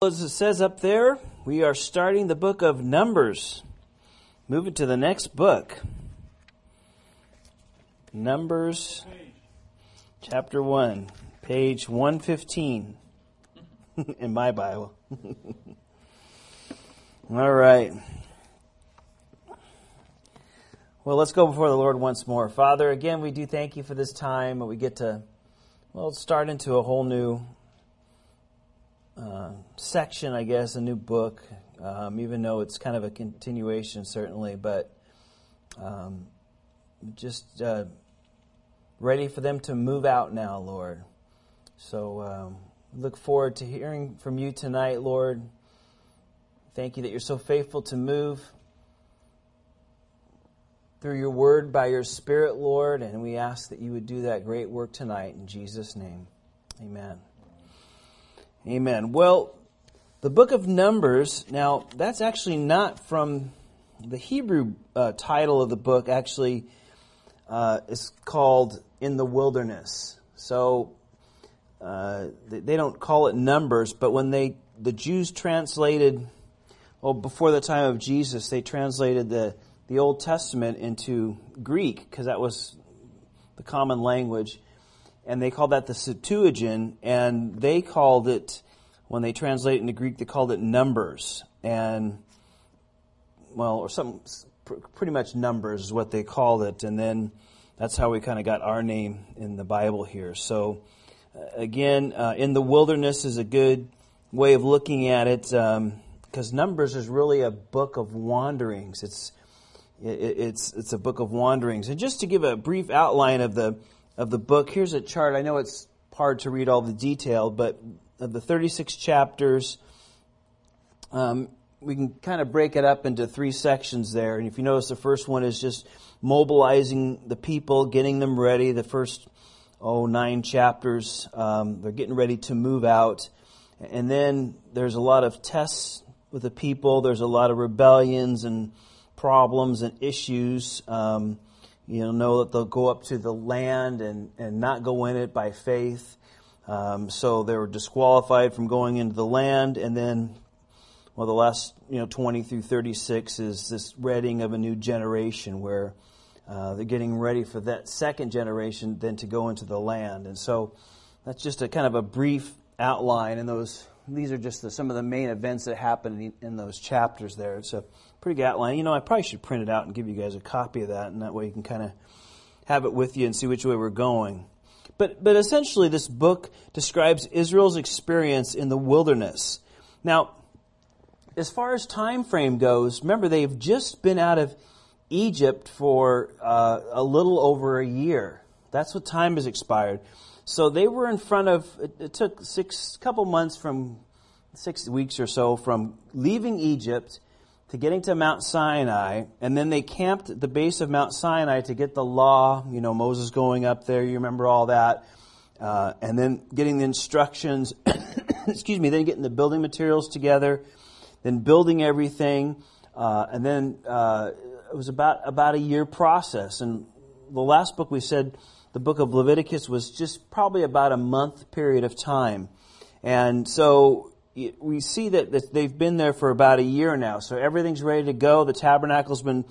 As it says up there, we are starting the book of Numbers. Moving to the next book. Numbers chapter 1, page 115 in my Bible. All right. Well, let's go before the Lord once more. Father, again, we do thank you for this time. We get to, well, start into a whole new uh, section, I guess, a new book, um, even though it's kind of a continuation, certainly, but um, just uh, ready for them to move out now, Lord. So um, look forward to hearing from you tonight, Lord. Thank you that you're so faithful to move through your word by your Spirit, Lord, and we ask that you would do that great work tonight in Jesus' name. Amen. Amen. Well, the book of Numbers, now, that's actually not from the Hebrew uh, title of the book, actually, uh, is called In the Wilderness. So, uh, they don't call it Numbers, but when they the Jews translated, well, before the time of Jesus, they translated the, the Old Testament into Greek, because that was the common language and they called that the Septuagint, and they called it, when they translate it into Greek, they called it numbers. And, well, or some, pretty much numbers is what they called it. And then that's how we kind of got our name in the Bible here. So, uh, again, uh, in the wilderness is a good way of looking at it, because um, Numbers is really a book of wanderings. It's, it, it's, it's a book of wanderings. And just to give a brief outline of the, of the book. Here's a chart. I know it's hard to read all the detail, but of the 36 chapters, um, we can kind of break it up into three sections there. And if you notice, the first one is just mobilizing the people, getting them ready. The first, oh, nine chapters, um, they're getting ready to move out. And then there's a lot of tests with the people. There's a lot of rebellions and problems and issues. Um, you know, know that they'll go up to the land and, and not go in it by faith. Um, so they were disqualified from going into the land. And then, well, the last, you know, 20 through 36 is this reading of a new generation where uh, they're getting ready for that second generation then to go into the land. And so that's just a kind of a brief outline. And those, these are just the, some of the main events that happen in, in those chapters there. It's a pretty good outline. You know, I probably should print it out and give you guys a copy of that, and that way you can kind of have it with you and see which way we're going. But, but essentially, this book describes Israel's experience in the wilderness. Now, as far as time frame goes, remember they've just been out of Egypt for uh, a little over a year. That's what time has expired. So they were in front of. It, it took six couple months from six weeks or so from leaving Egypt to getting to Mount Sinai, and then they camped at the base of Mount Sinai to get the law. You know, Moses going up there, you remember all that. Uh, and then getting the instructions, excuse me, then getting the building materials together, then building everything, uh, and then uh, it was about about a year process. And the last book we said, the book of Leviticus, was just probably about a month period of time. And so we see that, they've been there for about a year now. So everything's ready to go. The tabernacle's been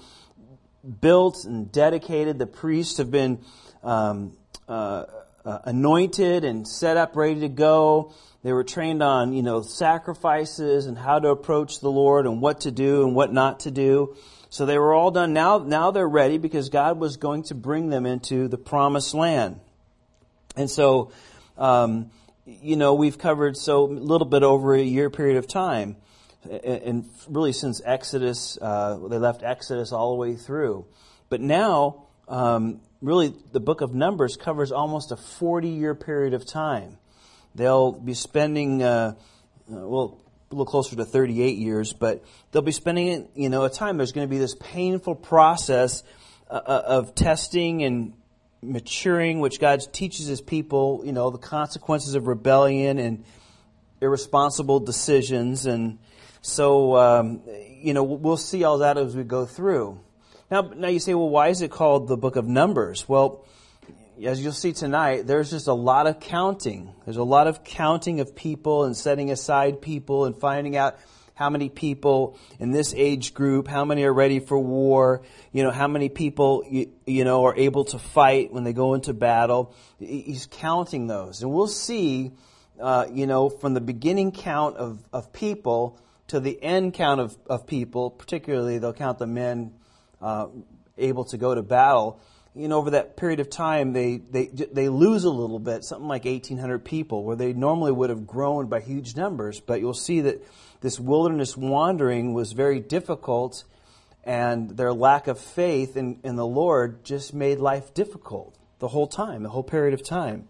built and dedicated. The priests have been um, uh, uh, anointed and set up, ready to go. They were trained on, you know, sacrifices and how to approach the Lord and what to do and what not to do. So they were all done. Now, now they're ready because God was going to bring them into the promised land. And so, um, you know, we've covered so little bit over a year period of time. And really since Exodus, uh, they left Exodus all the way through. But now, um, really, the book of Numbers covers almost a 40 year period of time. They'll be spending, uh, uh well, a little closer to 38 years, but they'll be spending, you know, a time. There's going to be this painful process uh, uh of testing and maturing, which God teaches his people, you know, the consequences of rebellion and irresponsible decisions. And so, um, you know, we'll see all that as we go through. Now, now you say, well, why is it called the book of Numbers? Well, as you'll see tonight, there's just a lot of counting. There's a lot of counting of people and setting aside people and finding out how many people in this age group, how many are ready for war, you know, how many people, you, you know, are able to fight when they go into battle. He's counting those. And we'll see, uh, you know, from the beginning count of, of people to the end count of, of people, particularly they'll count the men uh, able to go to battle you know, over that period of time, they, they, they lose a little bit, something like 1,800 people, where they normally would have grown by huge numbers. But you'll see that this wilderness wandering was very difficult, and their lack of faith in, in the Lord just made life difficult the whole time, the whole period of time.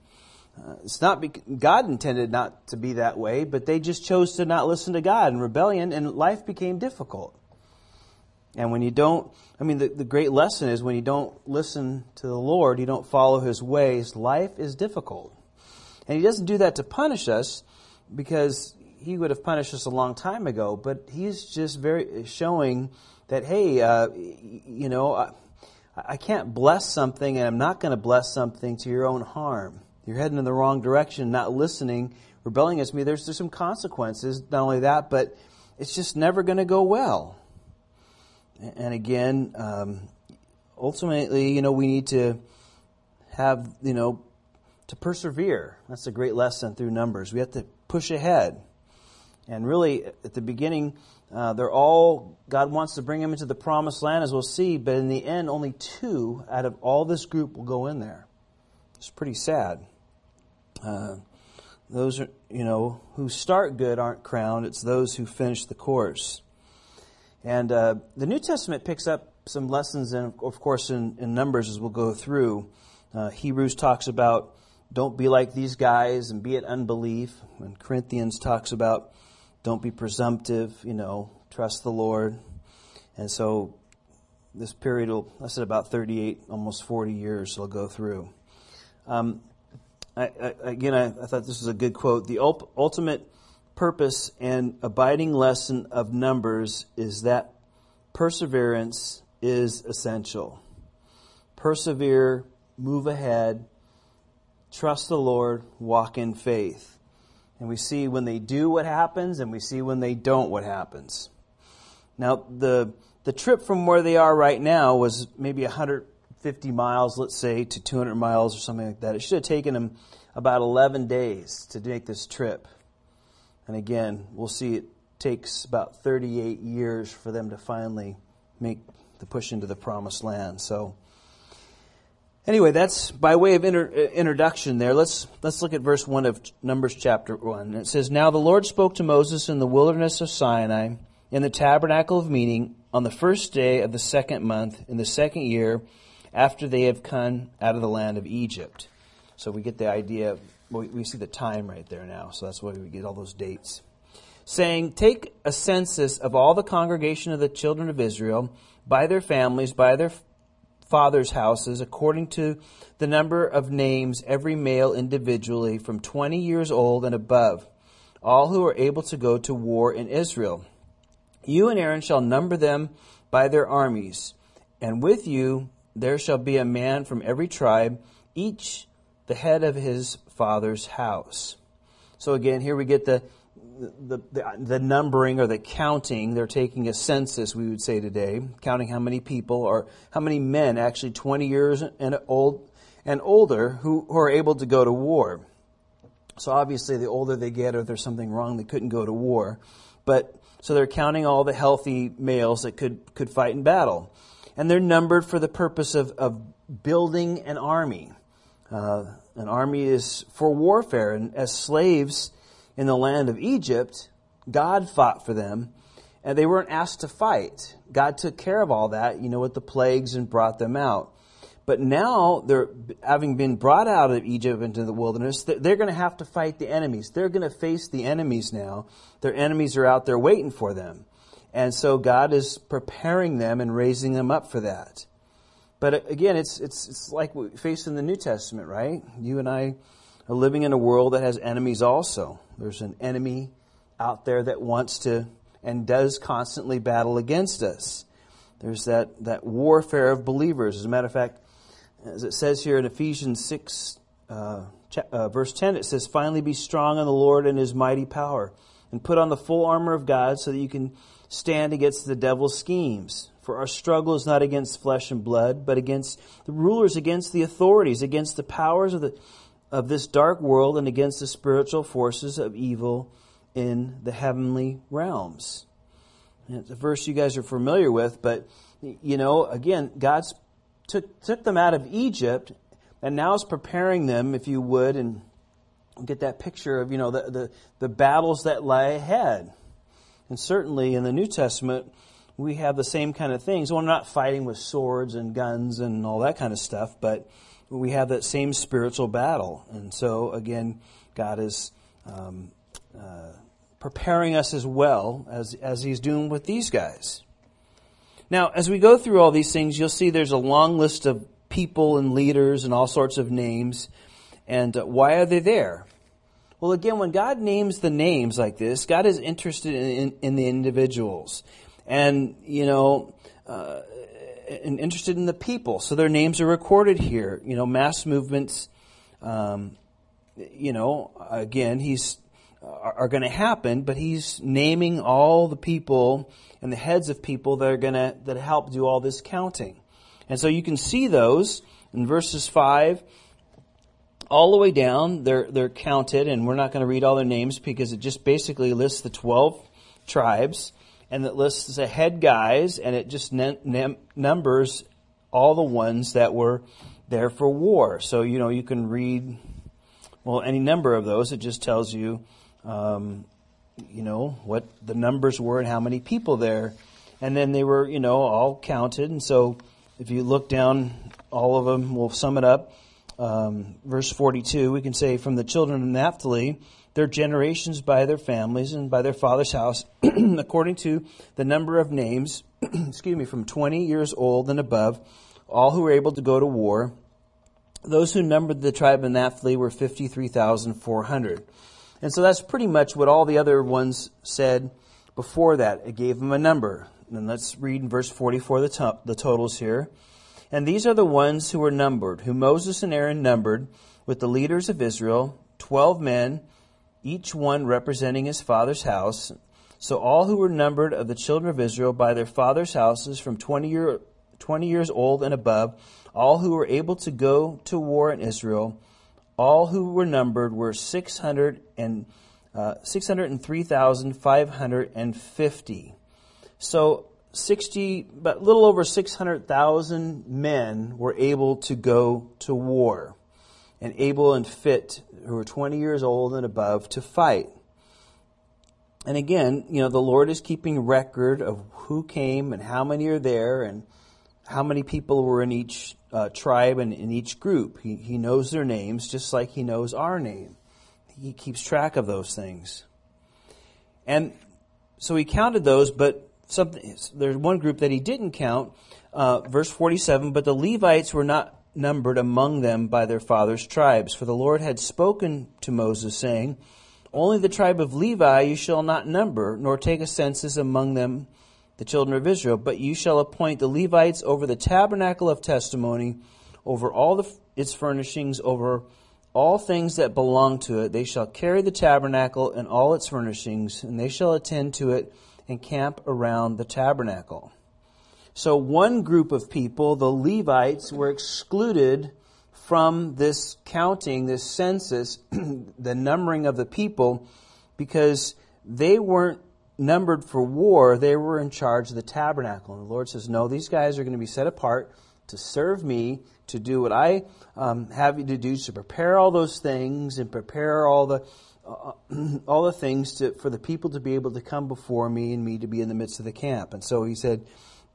Uh, it's not be- God intended not to be that way, but they just chose to not listen to God in rebellion, and life became difficult. And when you don't, I mean, the, the great lesson is when you don't listen to the Lord, you don't follow His ways, life is difficult. And He doesn't do that to punish us because He would have punished us a long time ago, but He's just very showing that, hey, uh, you know, I, I can't bless something and I'm not going to bless something to your own harm. You're heading in the wrong direction, not listening, rebelling against me. There's, there's some consequences. Not only that, but it's just never going to go well. And again, um, ultimately, you know, we need to have, you know, to persevere. That's a great lesson through Numbers. We have to push ahead. And really, at the beginning, uh, they're all, God wants to bring them into the promised land, as we'll see, but in the end, only two out of all this group will go in there. It's pretty sad. Uh, those are, you know, who start good aren't crowned, it's those who finish the course. And uh, the New Testament picks up some lessons, in, of course, in, in Numbers as we'll go through. Uh, Hebrews talks about don't be like these guys and be it unbelief. And Corinthians talks about don't be presumptive, you know, trust the Lord. And so this period will, I said about 38, almost 40 years, it'll go through. Um, I, I, again, I, I, thought this was a good quote. The ultimate purpose and abiding lesson of Numbers is that perseverance is essential. Persevere, move ahead, trust the Lord, walk in faith. And we see when they do what happens, and we see when they don't what happens. Now, the, the trip from where they are right now was maybe 150 miles, let's say, to 200 miles or something like that. It should have taken them about 11 days to make this trip. And again, we'll see it takes about 38 years for them to finally make the push into the promised land. So, anyway, that's by way of inter- uh, introduction there. Let's, let's look at verse 1 of Numbers chapter 1. It says, Now the Lord spoke to Moses in the wilderness of Sinai in the tabernacle of meeting on the first day of the second month in the second year after they have come out of the land of Egypt. So we get the idea we, we see the time right there now, so that's why we get all those dates. Saying, Take a census of all the congregation of the children of Israel by their families, by their fathers' houses, according to the number of names, every male individually, from 20 years old and above, all who are able to go to war in Israel. You and Aaron shall number them by their armies, and with you there shall be a man from every tribe, each the head of his father's house. So again, here we get the, the, the, the, numbering or the counting. They're taking a census, we would say today, counting how many people or how many men, actually 20 years and old and older, who, who are able to go to war. So obviously, the older they get, or there's something wrong, they couldn't go to war. But so they're counting all the healthy males that could could fight in battle, and they're numbered for the purpose of of building an army. Uh, an army is for warfare. And as slaves in the land of Egypt, God fought for them, and they weren't asked to fight. God took care of all that, you know, with the plagues and brought them out. But now they're having been brought out of Egypt into the wilderness. They're going to have to fight the enemies. They're going to face the enemies now. Their enemies are out there waiting for them. And so God is preparing them and raising them up for that. But uh, again, it's, it's, it's like we the New Testament, right? You and I are living in a world that has enemies also. There's an enemy out there that wants to and does constantly battle against us. There's that, that warfare of believers. As a matter of fact, As it says here in Ephesians 6, uh, uh, verse 10, it says, Finally be strong in the Lord and his mighty power, and put on the full armor of God so that you can stand against the devil's schemes. For our struggle is not against flesh and blood, but against the rulers, against the authorities, against the powers of, the, of this dark world, and against the spiritual forces of evil in the heavenly realms. And it's a verse you guys are familiar with, but, you know, again, God's took, took them out of Egypt and now is preparing them, if you would, and get that picture of, you know, the, the, the battles that lie ahead. And certainly in the New Testament, we have the same kind of things. Well, we're not fighting with swords and guns and all that kind of stuff, but we have that same spiritual battle. And so, again, God is um, uh, preparing us as well as, as He's doing with these guys. Now, as we go through all these things, you'll see there's a long list of people and leaders and all sorts of names. And uh, why are they there? Well, again, when God names the names like this, God is interested in, in, in the individuals. And, you know, uh, and interested in the people. So their names are recorded here. You know, mass movements, um, you know, again, he's are, are going to happen, but he's naming all the people and the heads of people that are going to that help do all this counting. And so you can see those in verses 5 all the way down. They're they're counted and we're not going to read all their names because it just basically lists the 12 tribes and it lists the head guys and it just numbers all the ones that were there for war. So, you know, you can read well any number of those. It just tells you um, you know, what the numbers were and how many people there. And then they were, you know, all counted. And so if you look down, all of them, we'll sum it up. Um, verse 42, we can say, From the children of Naphtali, their generations by their families and by their father's house, according to the number of names, excuse me, from 20 years old and above, all who were able to go to war. Those who numbered the tribe of Naphtali were 53,400. And so that's pretty much what all the other ones said before that. It gave them a number. And let's read in verse 44 the, to- the totals here. And these are the ones who were numbered, who Moses and Aaron numbered with the leaders of Israel, 12 men, each one representing his father's house. So all who were numbered of the children of Israel by their father's houses from 20, year, 20 years old and above, all who were able to go to war in Israel, all who were numbered were 600 and, uh, 603,550. So 60, but little over 600,000 men were able to go to war and able and fit who were 20 years old and above to fight. And again, you know, the Lord is keeping record of who came and how many are there and how many people were in each uh, tribe and in each group. He, he knows their names just like he knows our name. He keeps track of those things. And so he counted those, but something, there's one group that he didn't count. Uh, verse 47, but the Levites were not numbered among them by their fathers' tribes. For the Lord had spoken to Moses, saying, Only the tribe of Levi you shall not number, nor take a census among them the children of Israel, but you shall appoint the Levites over the tabernacle of testimony, over all the, its furnishings, over all things that belong to it. They shall carry the tabernacle and all its furnishings, and they shall attend to it and camp around the tabernacle. So one group of people, the Levites, were excluded from this counting, this census, the numbering of the people, because they weren't numbered for war, they were in charge of the tabernacle. And the Lord says, No, these guys are going to be set apart to serve me, to do what I um, have you to do, to prepare all those things and prepare all the uh, all the things to, for the people to be able to come before me and me to be in the midst of the camp. And so he said,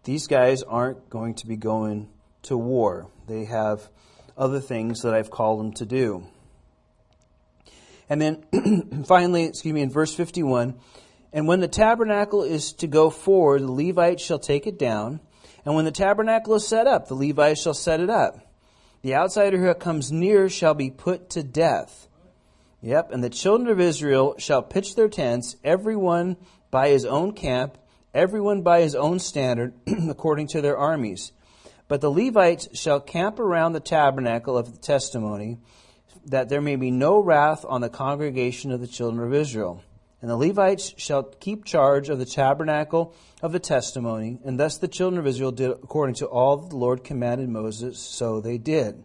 these guys aren't going to be going to war. They have other things that I've called them to do. And then finally, excuse me, in verse 51, and when the tabernacle is to go forward, the Levites shall take it down. And when the tabernacle is set up, the Levites shall set it up. The outsider who comes near shall be put to death. Yep, and the children of Israel shall pitch their tents, everyone by his own camp, everyone by his own standard, according to their armies. But the Levites shall camp around the tabernacle of the testimony, that there may be no wrath on the congregation of the children of Israel. And the Levites shall keep charge of the tabernacle of the testimony, and thus the children of Israel did according to all the Lord commanded Moses, so they did.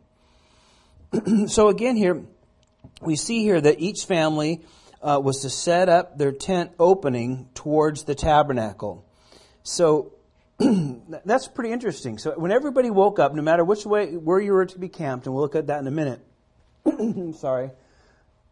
so again here, we see here that each family uh, was to set up their tent opening towards the tabernacle. So that's pretty interesting. So when everybody woke up, no matter which way where you were to be camped, and we'll look at that in a minute. Sorry.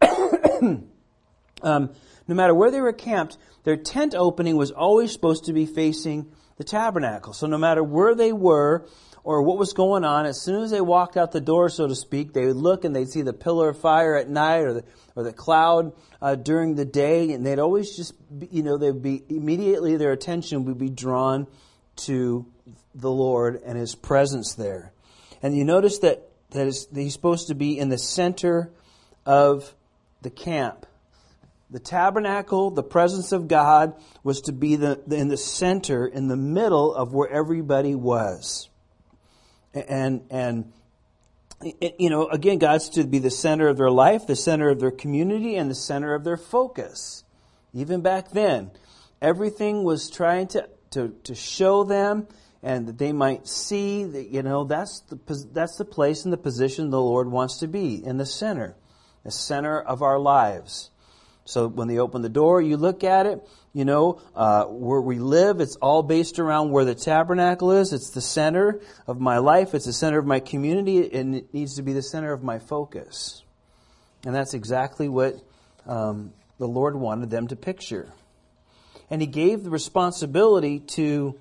um, no matter where they were camped, their tent opening was always supposed to be facing the tabernacle. So no matter where they were or what was going on, as soon as they walked out the door, so to speak, they would look and they'd see the pillar of fire at night or the, or the cloud uh, during the day, and they'd always just, you know, they'd be immediately their attention would be drawn to the Lord and His presence there. And you notice that, that, He's supposed to be in the center of the camp. The tabernacle, the presence of God, was to be the, in the center, in the middle of where everybody was. And, and, you know, again, God's to be the center of their life, the center of their community, and the center of their focus. Even back then, everything was trying to to, to show them and that they might see that, you know, that's the, that's the place and the position the Lord wants to be, in the center, the center of our lives. So when they open the door, you look at it, you know, uh, where we live, it's all based around where the tabernacle is. It's the center of my life. It's the center of my community, and it needs to be the center of my focus. And that's exactly what um, the Lord wanted them to picture and he gave the responsibility to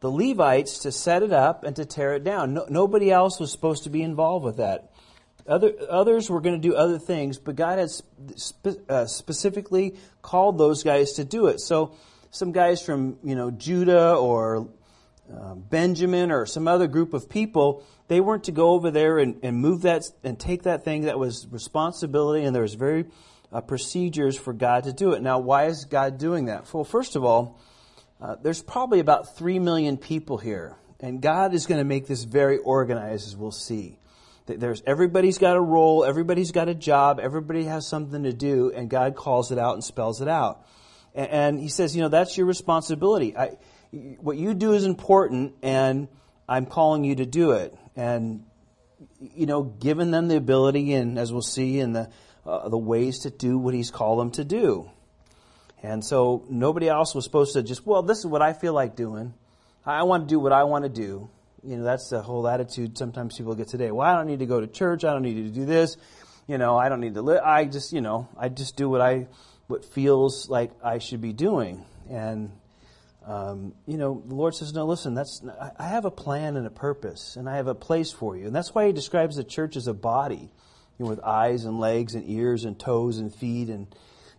the Levites to set it up and to tear it down. No, nobody else was supposed to be involved with that. Other, others were going to do other things, but God had spe- uh, specifically called those guys to do it. So, some guys from you know Judah or uh, Benjamin or some other group of people, they weren't to go over there and, and move that and take that thing that was responsibility, and there was very uh, procedures for God to do it. Now, why is God doing that? Well, first of all, uh, there's probably about 3 million people here, and God is going to make this very organized, as we'll see. There's, everybody's got a role, everybody's got a job, everybody has something to do, and God calls it out and spells it out. And, and He says, you know, that's your responsibility. I, what you do is important, and I'm calling you to do it. And, you know, given them the ability, and as we'll see in the uh, the ways to do what he's called them to do. And so nobody else was supposed to just, well, this is what I feel like doing. I want to do what I want to do. You know, that's the whole attitude sometimes people get today. Well, I don't need to go to church. I don't need to do this. You know, I don't need to live. I just, you know, I just do what I, what feels like I should be doing. And, um, you know, the Lord says, no, listen, that's, I have a plan and a purpose and I have a place for you. And that's why he describes the church as a body you know, with eyes and legs and ears and toes and feet and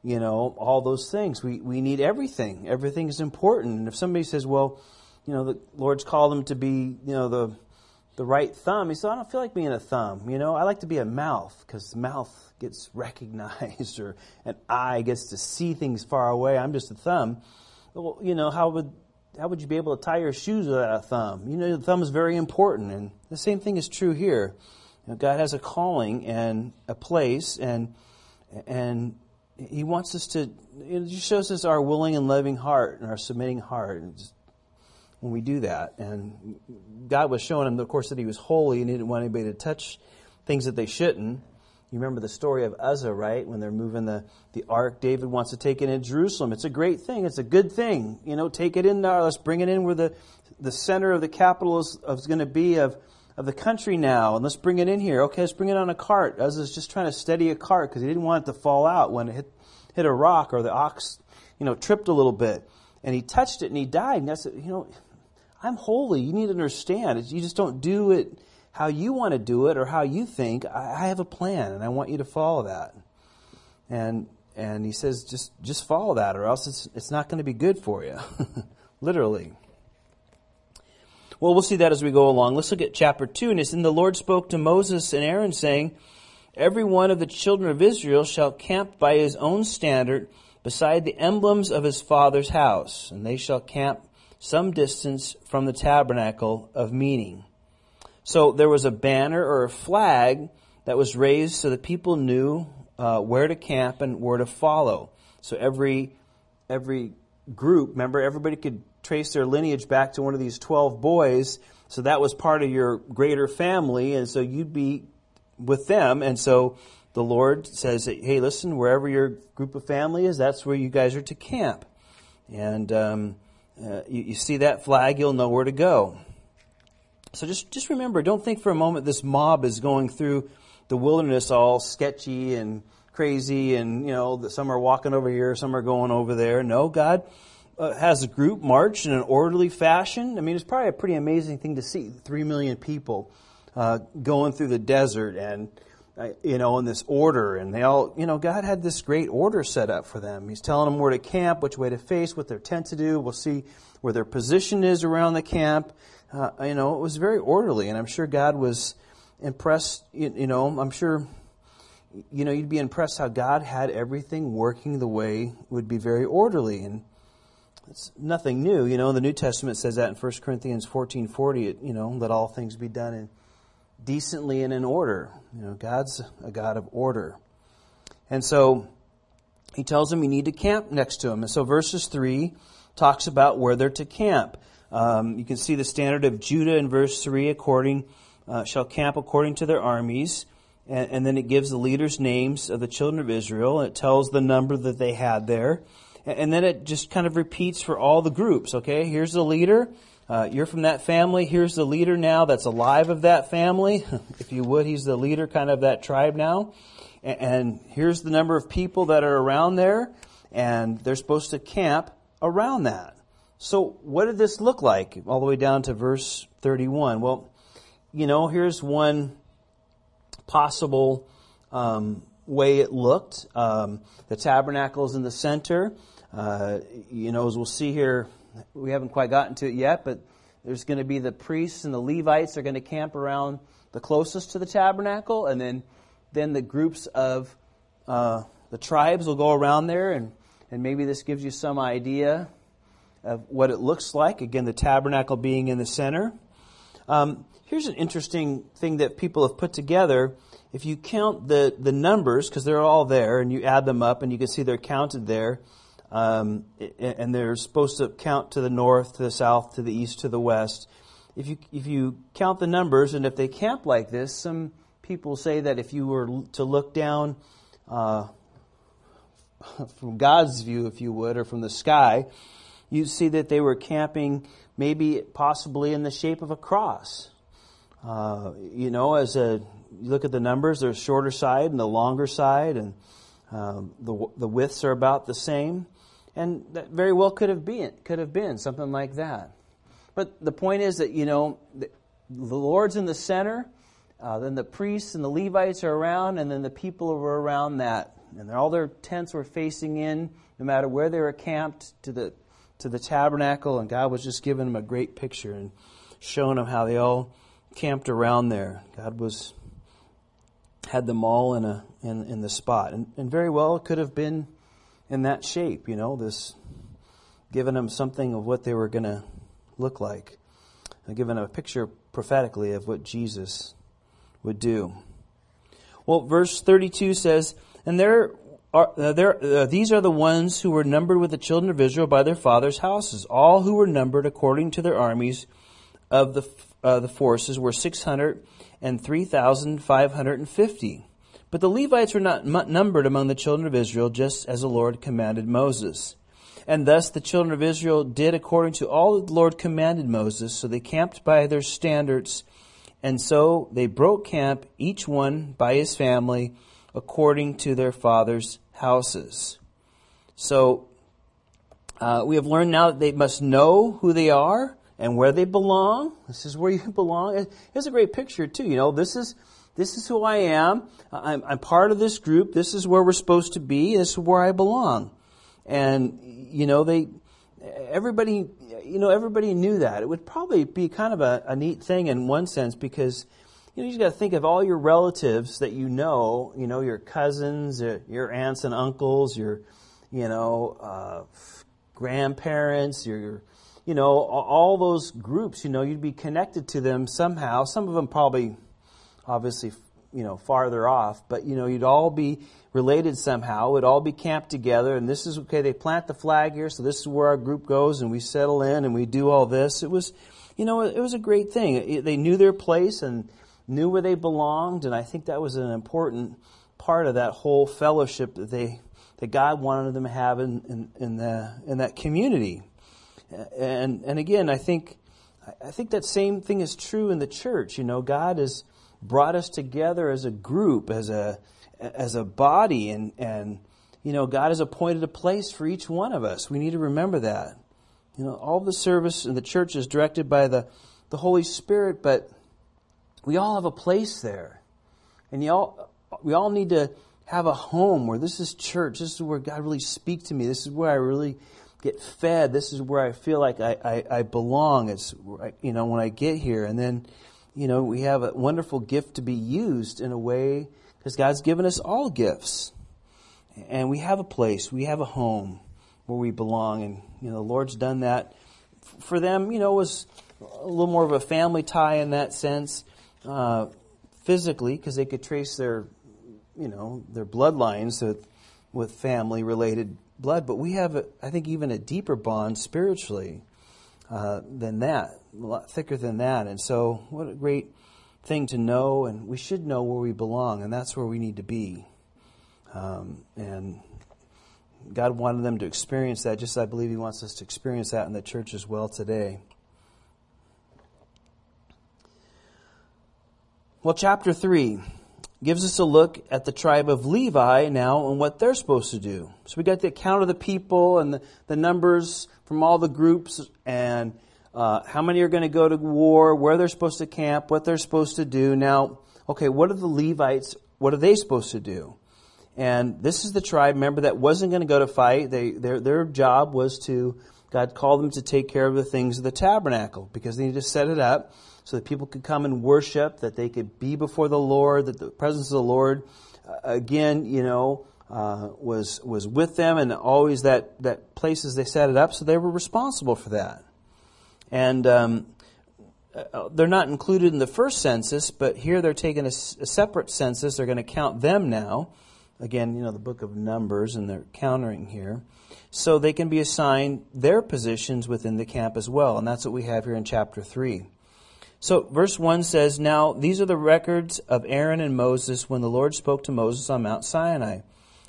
you know all those things. We we need everything. Everything is important. And if somebody says, well, you know, the Lord's called them to be you know the the right thumb, he said, I don't feel like being a thumb. You know, I like to be a mouth because mouth gets recognized or an eye gets to see things far away. I'm just a thumb. Well, you know, how would how would you be able to tie your shoes without a thumb? You know, the thumb is very important, and the same thing is true here. You know, God has a calling and a place, and and He wants us to. It just shows us our willing and loving heart and our submitting heart. When we do that, and God was showing him, of course, that He was holy and He didn't want anybody to touch things that they shouldn't. You remember the story of Uzzah, right? When they're moving the, the ark, David wants to take it in Jerusalem. It's a great thing. It's a good thing. You know, take it in there. Let's bring it in where the, the center of the capital is, is going to be of, of the country now, and let's bring it in here. Okay, let's bring it on a cart. Was just trying to steady a cart because he didn't want it to fall out when it hit, hit a rock or the ox, you know, tripped a little bit. And he touched it and he died. And said, you know, I'm holy. You need to understand. You just don't do it how you want to do it or how you think. I have a plan, and I want you to follow that. And and he says, just just follow that, or else it's it's not going to be good for you, literally. Well, we'll see that as we go along. Let's look at chapter 2. And it's, And the Lord spoke to Moses and Aaron, saying, Every one of the children of Israel shall camp by his own standard beside the emblems of his father's house, and they shall camp some distance from the tabernacle of meeting. So there was a banner or a flag that was raised so that people knew uh, where to camp and where to follow. So every every group, remember, everybody could trace their lineage back to one of these twelve boys. So that was part of your greater family, and so you'd be with them. And so the Lord says, "Hey, listen, wherever your group of family is, that's where you guys are to camp." And um, uh, you, you see that flag, you'll know where to go. So just just remember, don't think for a moment this mob is going through the wilderness all sketchy and crazy, and you know some are walking over here, some are going over there. No, God uh, has a group march in an orderly fashion. I mean, it's probably a pretty amazing thing to see three million people uh, going through the desert and you know, in this order, and they all, you know, God had this great order set up for them. He's telling them where to camp, which way to face, what their tent to do. We'll see where their position is around the camp. Uh, you know, it was very orderly, and I'm sure God was impressed. You, you know, I'm sure, you know, you'd be impressed how God had everything working the way would be very orderly, and it's nothing new. You know, the New Testament says that in 1 Corinthians 14:40. You know, let all things be done in decently and in order. You know, God's a God of order. And so he tells them you need to camp next to him. And so verses 3 talks about where they're to camp. Um, you can see the standard of Judah in verse 3 according, uh, shall camp according to their armies. And, and, then it gives the leaders' names of the children of Israel. And it tells the number that they had there. And, and then it just kind of repeats for all the groups. Okay, here's the leader. Uh, you're from that family. Here's the leader now that's alive of that family. if you would, he's the leader kind of that tribe now. And, and here's the number of people that are around there. And they're supposed to camp around that. So what did this look like all the way down to verse 31? Well, you know, here's one possible um, way it looked. Um, the tabernacle is in the center. Uh, you know, as we'll see here we haven't quite gotten to it yet, but there's going to be the priests and the Levites are going to camp around the closest to the tabernacle, and then then the groups of uh, the tribes will go around there, and and maybe this gives you some idea of what it looks like. Again, the tabernacle being in the center. Um, here's an interesting thing that people have put together. If you count the the numbers, because they're all there, and you add them up, and you can see they're counted there um, and they're supposed to count to the north, to the south, to the east, to the west. If you if you count the numbers, and if they camp like this, some people say that if you were to look down uh, from God's view, if you would, or from the sky, you'd see that they were camping maybe possibly in the shape of a cross. Uh, you know, as a you look at the numbers, there's shorter side and the longer side, and um, the the widths are about the same. And that very well could have been, could have been something like that. But the point is that, you know, the, Lord's in the center, uh, then the priests and the Levites are around, and then the people were around that. And all their tents were facing in, no matter where they were camped, to the, to the tabernacle. And God was just giving them a great picture and showing them how they all camped around there. God was had them all in a in, in the spot. And, and very well could have been in that shape, you know, this giving them something of what they were going to look like, and giving a picture prophetically of what Jesus would do. Well, verse 32 says, And there are, uh, there, uh, these are the ones who were numbered with the children of Israel by their fathers' houses. All who were numbered according to their armies of the, uh, the forces were 603,550. But the Levites were not numbered among the children of Israel, just as the Lord commanded Moses. And thus the children of Israel did according to all that the Lord commanded Moses, so they camped by their standards, and so they broke camp, each one by his family, according to their fathers' houses. So uh, we have learned now that they must know who they are and where they belong. This is where you belong. It's a great picture too. You know, this is this is who I am. I'm, I'm part of this group. This is where we're supposed to be. This is where I belong. And, you know, they, everybody, you know, everybody knew that. It would probably be kind of a, a neat thing in one sense because, you know, you got to think of all your relatives that you know, you know, your cousins, your aunts and uncles, your, you know, uh, grandparents, your, you know, all those groups, you know, you'd be connected to them somehow. Some of them probably, obviously, you know, farther off, but, you know, you'd all be related somehow. We'd all be camped together, and this is, okay, they plant the flag here, so this is where our group goes, and we settle in, and we do all this. It was, you know, it was a great thing. They knew their place and knew where they belonged, and I think that was an important part of that whole fellowship that they that God wanted them to have in, in, in, the, in that community. And, and again, I think, I think that same thing is true in the church. You know, God has brought us together as a group, as a, as a body, and, and, you know, God has appointed a place for each one of us. We need to remember that. You know, all the service in the church is directed by the, the Holy Spirit, but we all have a place there. And all, we all need to have a home where this is church. This is where God really speaks to me. This is where I really get fed. This is where I feel like I, I, I belong. It's, you know, when I get here. And then, you know, we have a wonderful gift to be used in a way because God's given us all gifts. And we have a place, we have a home where we belong. And, you know, the Lord's done that. For them, you know, was a little more of a family tie in that sense, uh, physically, because they could trace their you know, their bloodlines with, with family related blood, but we have, a, I think, even a deeper bond spiritually uh, than that, a lot thicker than that. And so, what a great thing to know, and we should know where we belong, and that's where we need to be. Um, and God wanted them to experience that, just as I believe He wants us to experience that in the church as well today. Well, chapter 3 gives us a look at the tribe of Levi now and what they're supposed to do. So we got the account of the people and the, the numbers from all the groups and uh, how many are going to go to war, where they're supposed to camp, what they're supposed to do. Now, okay, what are the Levites? What are they supposed to do? And this is the tribe, remember, that wasn't going to go to fight. They, their, their job was to, God called them to take care of the things of the tabernacle because they needed to set it up so that people could come and worship, that they could be before the Lord, that the presence of the Lord, uh, again, you know, uh, was was with them, and always that that places they set it up, so they were responsible for that. And um, they're not included in the first census, but here they're taking a, a separate census. They're going to count them now. Again, you know, the book of Numbers, and they're countering here. So they can be assigned their positions within the camp as well. And that's what we have here in chapter 3. So, verse 1 says, Now these are the records of Aaron and Moses when the Lord spoke to Moses on Mount Sinai.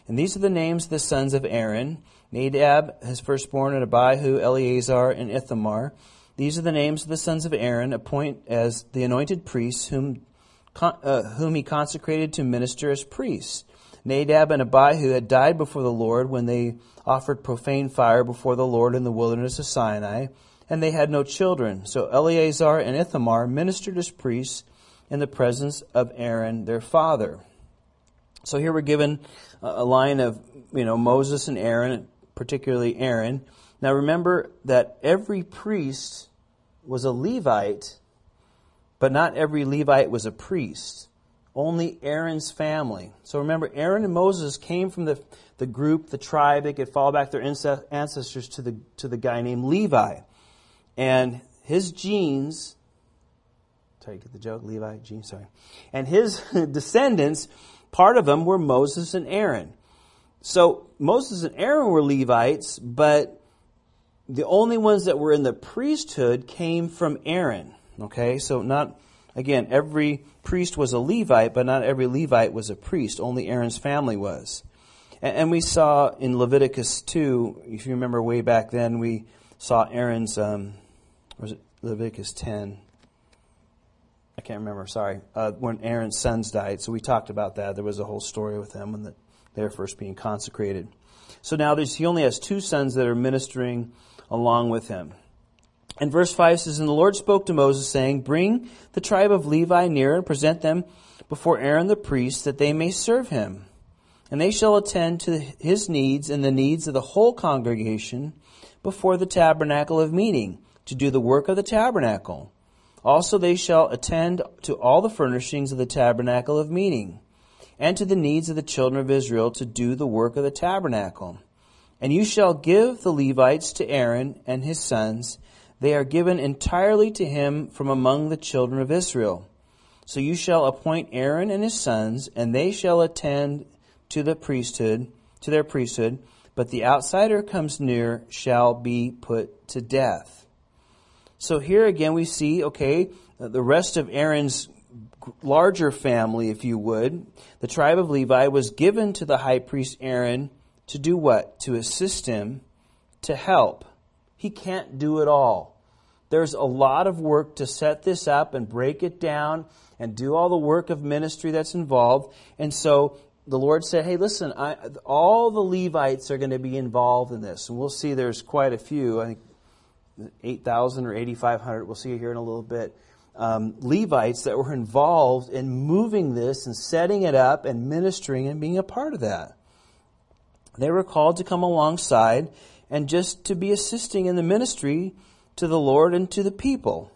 And these are the names of the sons of Aaron Nadab, his firstborn, and Abihu, Eleazar, and Ithamar. These are the names of the sons of Aaron, appoint as the anointed priests, whom, uh, whom he consecrated to minister as priests. Nadab and Abihu had died before the Lord when they offered profane fire before the Lord in the wilderness of Sinai and they had no children. So Eleazar and Ithamar ministered as priests in the presence of Aaron, their father. So here we're given a line of, you know, Moses and Aaron, particularly Aaron. Now remember that every priest was a Levite, but not every Levite was a priest. Only Aaron's family. So remember, Aaron and Moses came from the, the group, the tribe. They could follow back their ancestors to the, to the guy named Levi. And his genes, sorry, get the joke, Levi, genes, sorry. And his descendants, part of them were Moses and Aaron. So Moses and Aaron were Levites, but the only ones that were in the priesthood came from Aaron. Okay, so not, again, every priest was a Levite, but not every Levite was a priest. Only Aaron's family was. And, we saw in Leviticus 2, if you remember way back then, we saw Aaron's um, was it Leviticus 10? I can't remember, sorry. Uh, when Aaron's sons died. So we talked about that. There was a whole story with them when the, they were first being consecrated. So now he only has two sons that are ministering along with him. And verse 5 says, And the Lord spoke to Moses, saying, Bring the tribe of Levi near and present them before Aaron the priest, that they may serve him. And they shall attend to his needs and the needs of the whole congregation before the tabernacle of meeting to do the work of the tabernacle. Also they shall attend to all the furnishings of the tabernacle of meeting, and to the needs of the children of Israel to do the work of the tabernacle. And you shall give the Levites to Aaron and his sons. They are given entirely to him from among the children of Israel. So you shall appoint Aaron and his sons, and they shall attend to the priesthood, to their priesthood, but the outsider comes near shall be put to death. So here again we see, okay, the rest of Aaron's larger family, if you would, the tribe of Levi was given to the high priest Aaron to do what? To assist him, to help. He can't do it all. There's a lot of work to set this up and break it down and do all the work of ministry that's involved. And so the Lord said, hey, listen, I, all the Levites are going to be involved in this. And we'll see there's quite a few. I think 8,000 or 8,500. We'll see here in a little bit. Um, Levites that were involved in moving this and setting it up and ministering and being a part of that. They were called to come alongside and just to be assisting in the ministry to the Lord and to the people.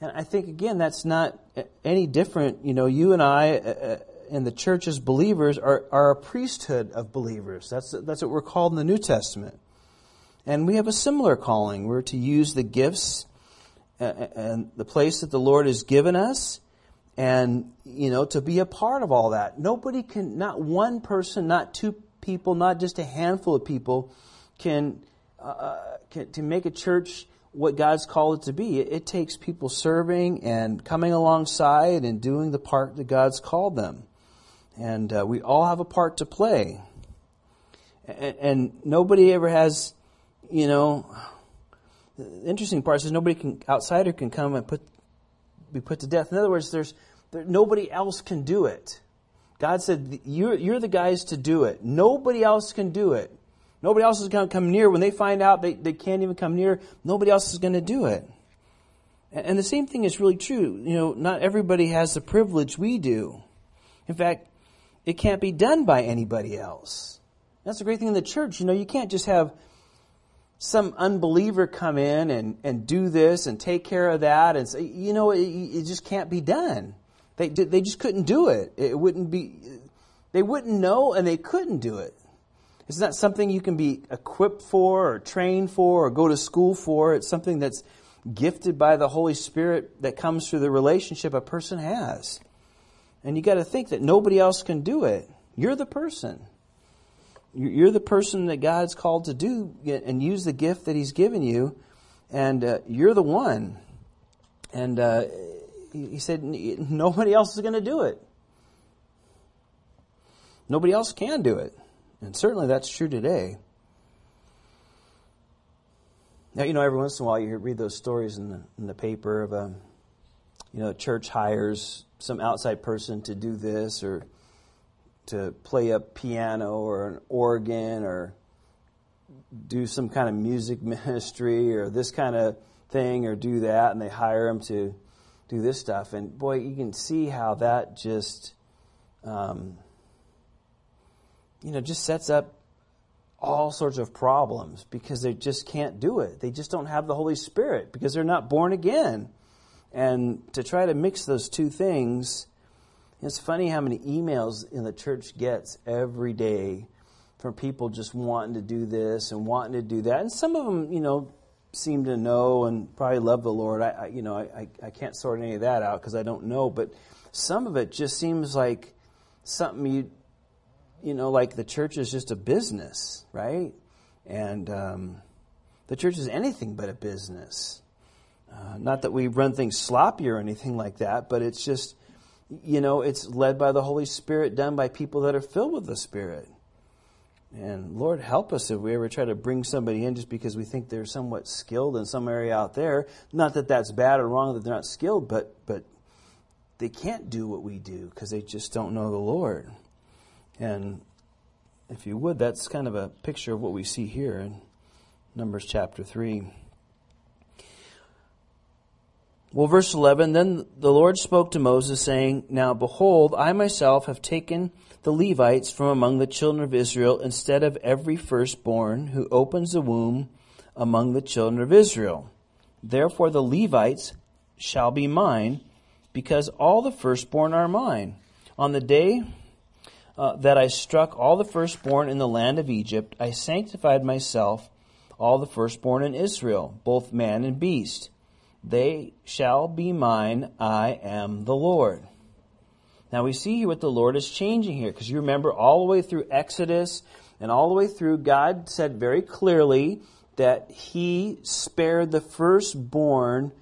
And I think, again, that's not any different. You know, you and I uh, uh, in the church as believers are, are a priesthood of believers. That's, that's what we're called in the New Testament. And we have a similar calling. We're to use the gifts uh, and the place that the Lord has given us and, you know, to be a part of all that. Nobody can, not one person, not two people, not just a handful of people, can, uh, uh, can to make a church what God's called it to be. It, it, takes people serving and coming alongside and doing the part that God's called them. And uh, we all have a part to play. And, and, nobody ever has, you know, the interesting part is nobody can, outsider can come and put, be put to death. In other words, there's, there, nobody else can do it. God said, you're, you're the guys to do it. Nobody else can do it. Nobody else is going to come near. When they find out they, they can't even come near, nobody else is going to do it. And, and the same thing is really true. You know, not everybody has the privilege we do. In fact, it can't be done by anybody else. That's the great thing in the church. You know, you can't just have some unbeliever come in and, and do this and take care of that and say, you know, it, it just can't be done. They, they just couldn't do it. It wouldn't be, they wouldn't know and they couldn't do it. It's not something you can be equipped for or trained for or go to school for. It's something that's gifted by the Holy Spirit that comes through the relationship a person has. And you got to think that nobody else can do it. You're the person. You're the person that God's called to do and use the gift that He's given you, and uh, you're the one. And uh, he said, nobody else is going to do it. Nobody else can do it. And certainly that's true today. Now, you know, every once in a while you read those stories in the, in the paper of a, you know, a church hires some outside person to do this or to play a piano or an organ or do some kind of music ministry or this kind of thing or do that, and they hire them to do this stuff. And boy, you can see how that just, um, you know, just sets up all sorts of problems because they just can't do it. They just don't have the Holy Spirit because they're not born again. And to try to mix those two things, it's funny how many emails in the church gets every day from people just wanting to do this and wanting to do that. And some of them, you know, seem to know and probably love the Lord. I, I you know, I, I can't sort any of that out because I don't know. But some of it just seems like something you, you know, like the church is just a business, right? And um, the church is anything but a business. Uh, not that we run things sloppy or anything like that, but it's just, you know, it's led by the Holy Spirit, done by people that are filled with the Spirit. And Lord, help us if we ever try to bring somebody in just because we think they're somewhat skilled in some area out there. Not that that's bad or wrong that they're not skilled, but but they can't do what we do because they just don't know the Lord. And if you would, that's kind of a picture of what we see here in Numbers chapter 3. Well, verse 11 Then the Lord spoke to Moses, saying, Now behold, I myself have taken the Levites from among the children of Israel instead of every firstborn who opens the womb among the children of Israel. Therefore the Levites shall be mine, because all the firstborn are mine. On the day uh, that I struck all the firstborn in the land of Egypt, I sanctified myself all the firstborn in Israel, both man and beast. They shall be mine, I am the Lord. Now we see here what the Lord is changing here, because you remember all the way through Exodus and all the way through, God said very clearly that He spared the firstborn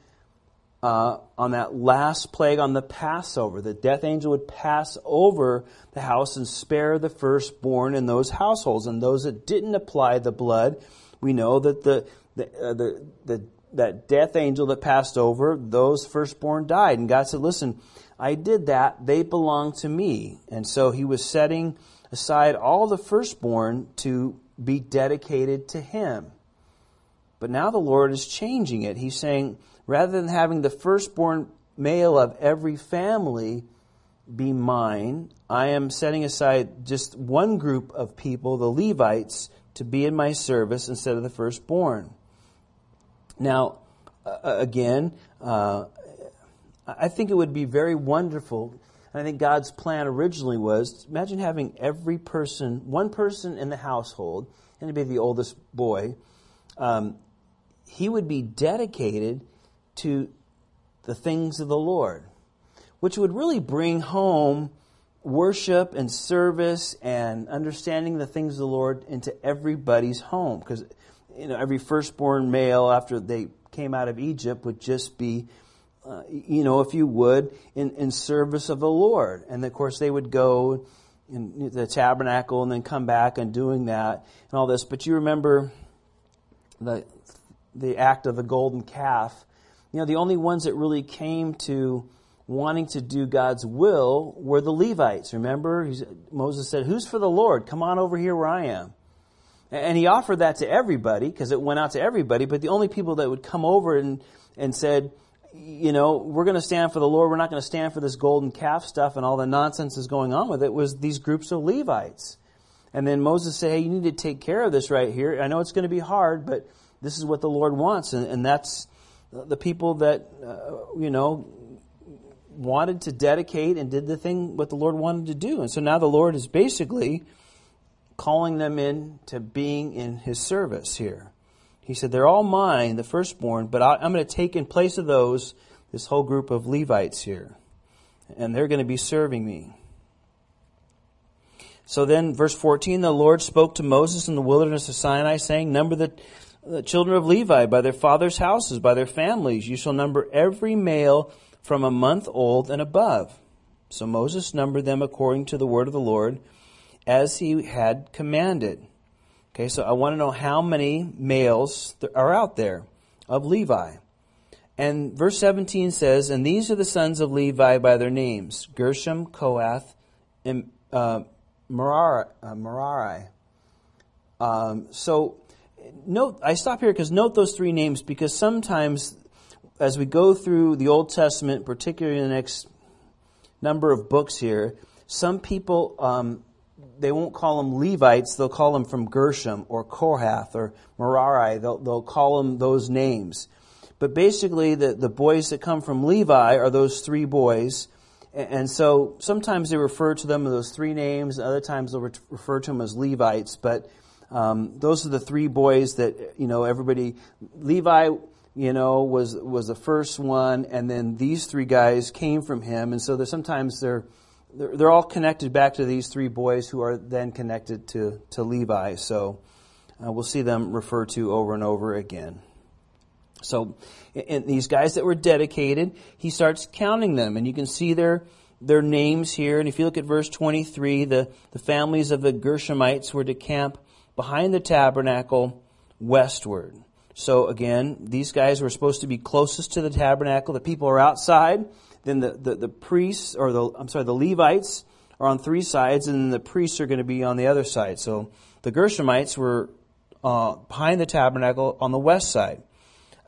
uh, on that last plague on the Passover. The death angel would pass over the house and spare the firstborn in those households. And those that didn't apply the blood, we know that the, the, uh, the, the that death angel that passed over, those firstborn died. And God said, listen, I did that. They belong to me. And so he was setting aside all the firstborn to be dedicated to him. But now the Lord is changing it. He's saying, rather than having the firstborn male of every family be mine, I am setting aside just one group of people, the Levites, to be in my service instead of the firstborn. Now, again, uh, I think it would be very wonderful. And I think God's plan originally was imagine having every person, one person in the household, and to be the oldest boy, um, he would be dedicated to the things of the Lord, which would really bring home worship and service and understanding the things of the Lord into everybody's home. Because you know, every firstborn male after they came out of Egypt would just be, uh, you know, if you would, in, in service of the Lord. And of course, they would go in the tabernacle and then come back and doing that and all this. But you remember the the act of the golden calf. You know, the only ones that really came to wanting to do God's will were the Levites. Remember, Moses said, "Who's for the Lord? Come on over here where I am." And he offered that to everybody because it went out to everybody, but the only people that would come over and, and said, you know, we're going to stand for the Lord, we're not going to stand for this golden calf stuff and all the nonsense that's going on with it, was these groups of Levites. And then Moses said, hey, you need to take care of this right here. I know it's going to be hard, but this is what the Lord wants. And, and that's the people that, uh, you know, wanted to dedicate and did the thing what the Lord wanted to do. And so now the Lord is basically calling them in to being in his service here. He said, They're all mine, the firstborn, but I'm going to take in place of those this whole group of Levites here. And they're going to be serving me. So then, verse 14, the Lord spoke to Moses in the wilderness of Sinai, saying, Number the, the children of Levi by their fathers' houses, by their families. You shall number every male from a month old and above. So Moses numbered them according to the word of the Lord as he had commanded. Okay, so I want to know how many males are out there of Levi. And verse 17 says, And these are the sons of Levi by their names Gershom, Kohath, and uh, Merari. Uh, Merari. Um, so, note, I stop here because note those three names because sometimes as we go through the Old Testament, particularly in the next number of books here, some people um, they won't call them Levites, they'll call them from Gershom or Kohath or Merari. They'll, they'll call them those names. But basically, the, the boys that come from Levi are those three boys. And so sometimes they refer to them as those three names, other times they'll refer to them as Levites. But um, those are the three boys that, you know, everybody, Levi, you know, was, was the first one, and then these three guys came from him. And so sometimes they're, they're, they're all connected back to these three boys who are then connected to, to Levi. So uh, we'll see them referred to over and over again. So, and these guys that were dedicated, he starts counting them, and you can see their their names here. And if you look at verse 23, the, the families of the Gershomites were to camp behind the tabernacle westward. So again, these guys were supposed to be closest to the tabernacle. The people are outside. Then the, the, the priests, or the, I'm sorry, the Levites are on three sides, and then the priests are going to be on the other side. So the Gershomites were uh, behind the tabernacle on the west side.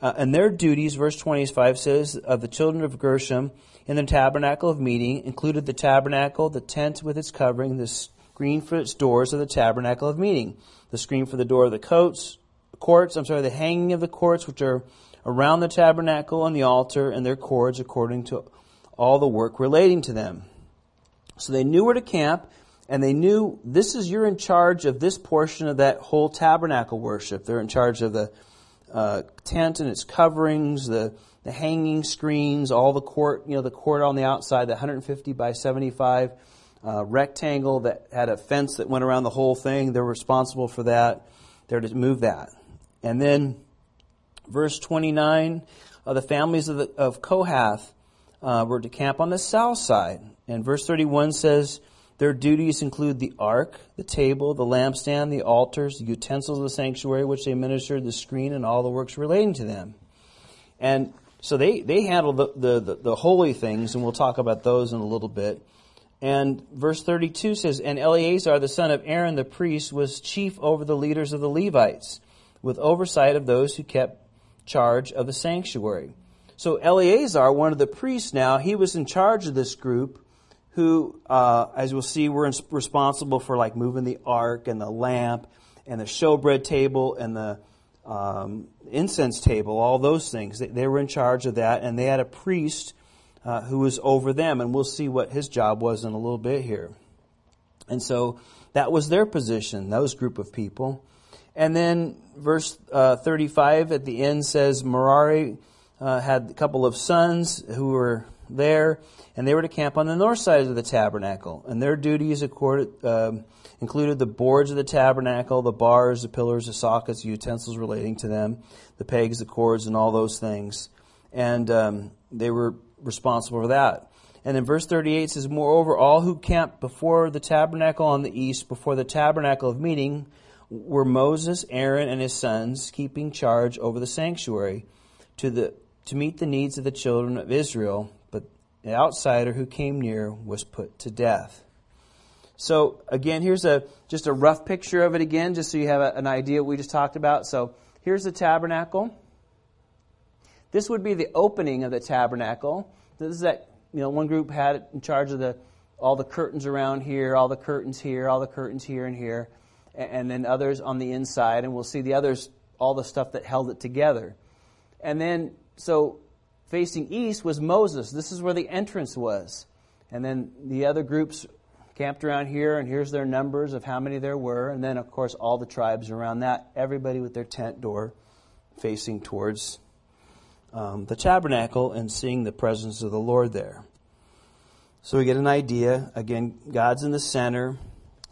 Uh, and their duties, verse 25 says, of the children of Gershom in the tabernacle of meeting included the tabernacle, the tent with its covering, the screen for its doors of the tabernacle of meeting, the screen for the door of the coats, courts, I'm sorry, the hanging of the courts which are around the tabernacle and the altar and their cords according to all the work relating to them. So they knew where to camp, and they knew this is you're in charge of this portion of that whole tabernacle worship. They're in charge of the uh, tent and its coverings, the the hanging screens, all the court, you know, the court on the outside, the 150 by 75 uh, rectangle that had a fence that went around the whole thing. They're responsible for that. They're to move that. And then verse 29, uh, the families of, the, of Kohath uh, were to camp on the south side. And verse 31 says, their duties include the ark, the table, the lampstand, the altars, the utensils of the sanctuary, which they ministered, the screen, and all the works relating to them. And so they, they handle the, the, the, the holy things, and we'll talk about those in a little bit. And verse 32 says, And Eleazar, the son of Aaron the priest, was chief over the leaders of the Levites, with oversight of those who kept charge of the sanctuary. So Eleazar, one of the priests now, he was in charge of this group who, uh, as we'll see, were responsible for like moving the ark and the lamp and the showbread table and the um, incense table, all those things. They, they, were in charge of that, and they had a priest uh, who was over them, and we'll see what his job was in a little bit here. And so that was their position, those group of people. And then verse uh, 35 at the end says Merari uh, had a couple of sons who were there, and they were to camp on the north side of the tabernacle. And their duties accorded, um, included the boards of the tabernacle, the bars, the pillars, the sockets, the utensils relating to them, the pegs, the cords, and all those things. And um, they were responsible for that. And in verse 38 says, Moreover, all who camped before the tabernacle on the east, before the tabernacle of meeting, were Moses, Aaron, and his sons, keeping charge over the sanctuary to, the, to meet the needs of the children of Israel. But the outsider who came near was put to death. So again, here's a just a rough picture of it again, just so you have a, an idea what we just talked about. So here's the tabernacle. This would be the opening of the tabernacle. This is that you know one group had it in charge of the all the curtains around here, all the curtains here, all the curtains here and here, and, and then others on the inside, and we'll see the others all the stuff that held it together. And then so facing east was Moses. This is where the entrance was. And then the other groups camped around here, and here's their numbers of how many there were. And then, of course, all the tribes around that, everybody with their tent door facing towards um, the tabernacle and seeing the presence of the Lord there. So we get an idea. Again, God's in the center.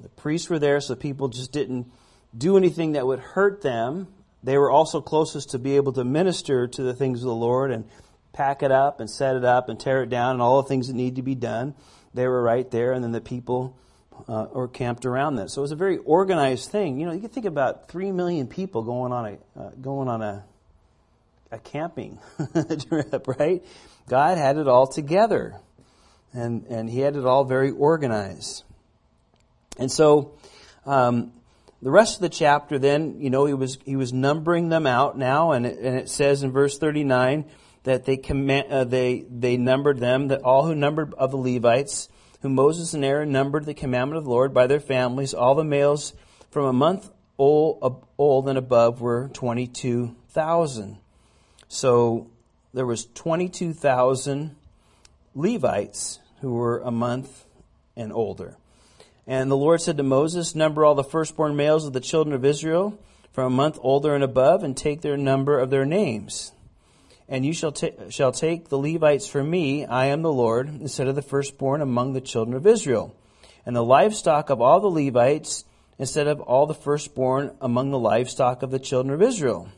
The priests were there, so people just didn't do anything that would hurt them. They were also closest to be able to minister to the things of the Lord and pack it up and set it up and tear it down and all the things that need to be done they were right there, and then the people uh, were camped around them. So it was a very organized thing. You know, you can think about three million people going on a uh, going on a a camping trip, right? God had it all together, and and He had it all very organized. And so, um, the rest of the chapter, then, you know, he was he was numbering them out now, and it, and it says in verse thirty nine that they command, uh, they they numbered them that all who numbered of the Levites whom Moses and Aaron numbered the commandment of the Lord by their families all the males from a month old, old and above were 22,000 so there was 22,000 Levites who were a month and older and the Lord said to Moses number all the firstborn males of the children of Israel from a month older and above and take their number of their names and you shall, ta- shall take the Levites for me, I am the Lord, instead of the firstborn among the children of Israel. And the livestock of all the Levites, instead of all the firstborn among the livestock of the children of Israel.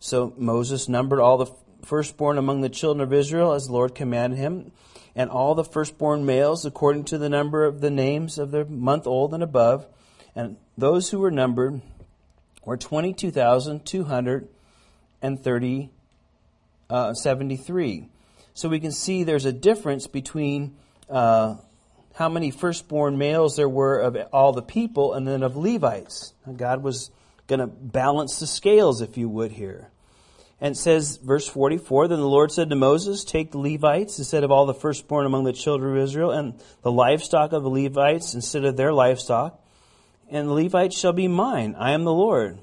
So Moses numbered all the firstborn among the children of Israel as the Lord commanded him, and all the firstborn males according to the number of the names of the month old and above. And those who were numbered were 22,230 uh, So we can see there's a difference between uh, how many firstborn males there were of all the people and then of Levites. God was going to balance the scales, if you would, here. And it says, verse 44, Then the Lord said to Moses, Take the Levites instead of all the firstborn among the children of Israel, and the livestock of the Levites instead of their livestock, and the Levites shall be mine. I am the Lord.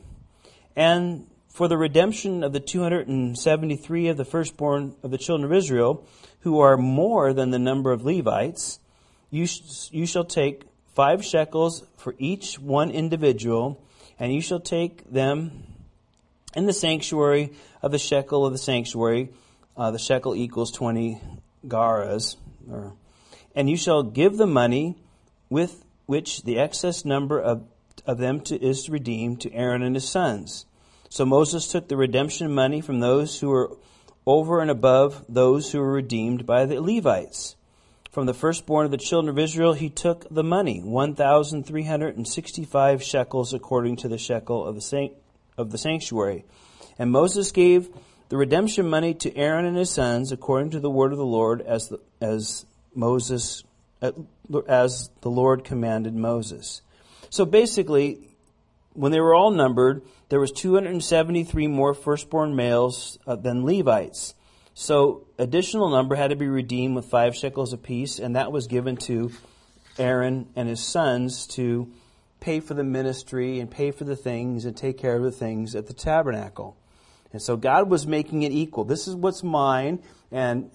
And for the redemption of the 273 of the firstborn of the children of Israel, who are more than the number of Levites, you, sh- you shall take five shekels for each one individual, and you shall take them in the sanctuary of the shekel of the sanctuary. Uh, the shekel equals 20 gerahs. Or, and you shall give the money with which the excess number of, of them to, is redeemed to Aaron and his sons. So Moses took the redemption money from those who were over and above those who were redeemed by the Levites. From the firstborn of the children of Israel, he took the money, 1,365 shekels according to the shekel of the, of the sanctuary. And Moses gave the redemption money to Aaron and his sons according to the word of the Lord as, the, as Moses, as the Lord commanded Moses. So basically, when they were all numbered, there was 273 more firstborn males uh, than Levites. So additional number had to be redeemed with five shekels apiece, and that was given to Aaron and his sons to pay for the ministry and pay for the things and take care of the things at the tabernacle. And so God was making it equal. This is what's mine, and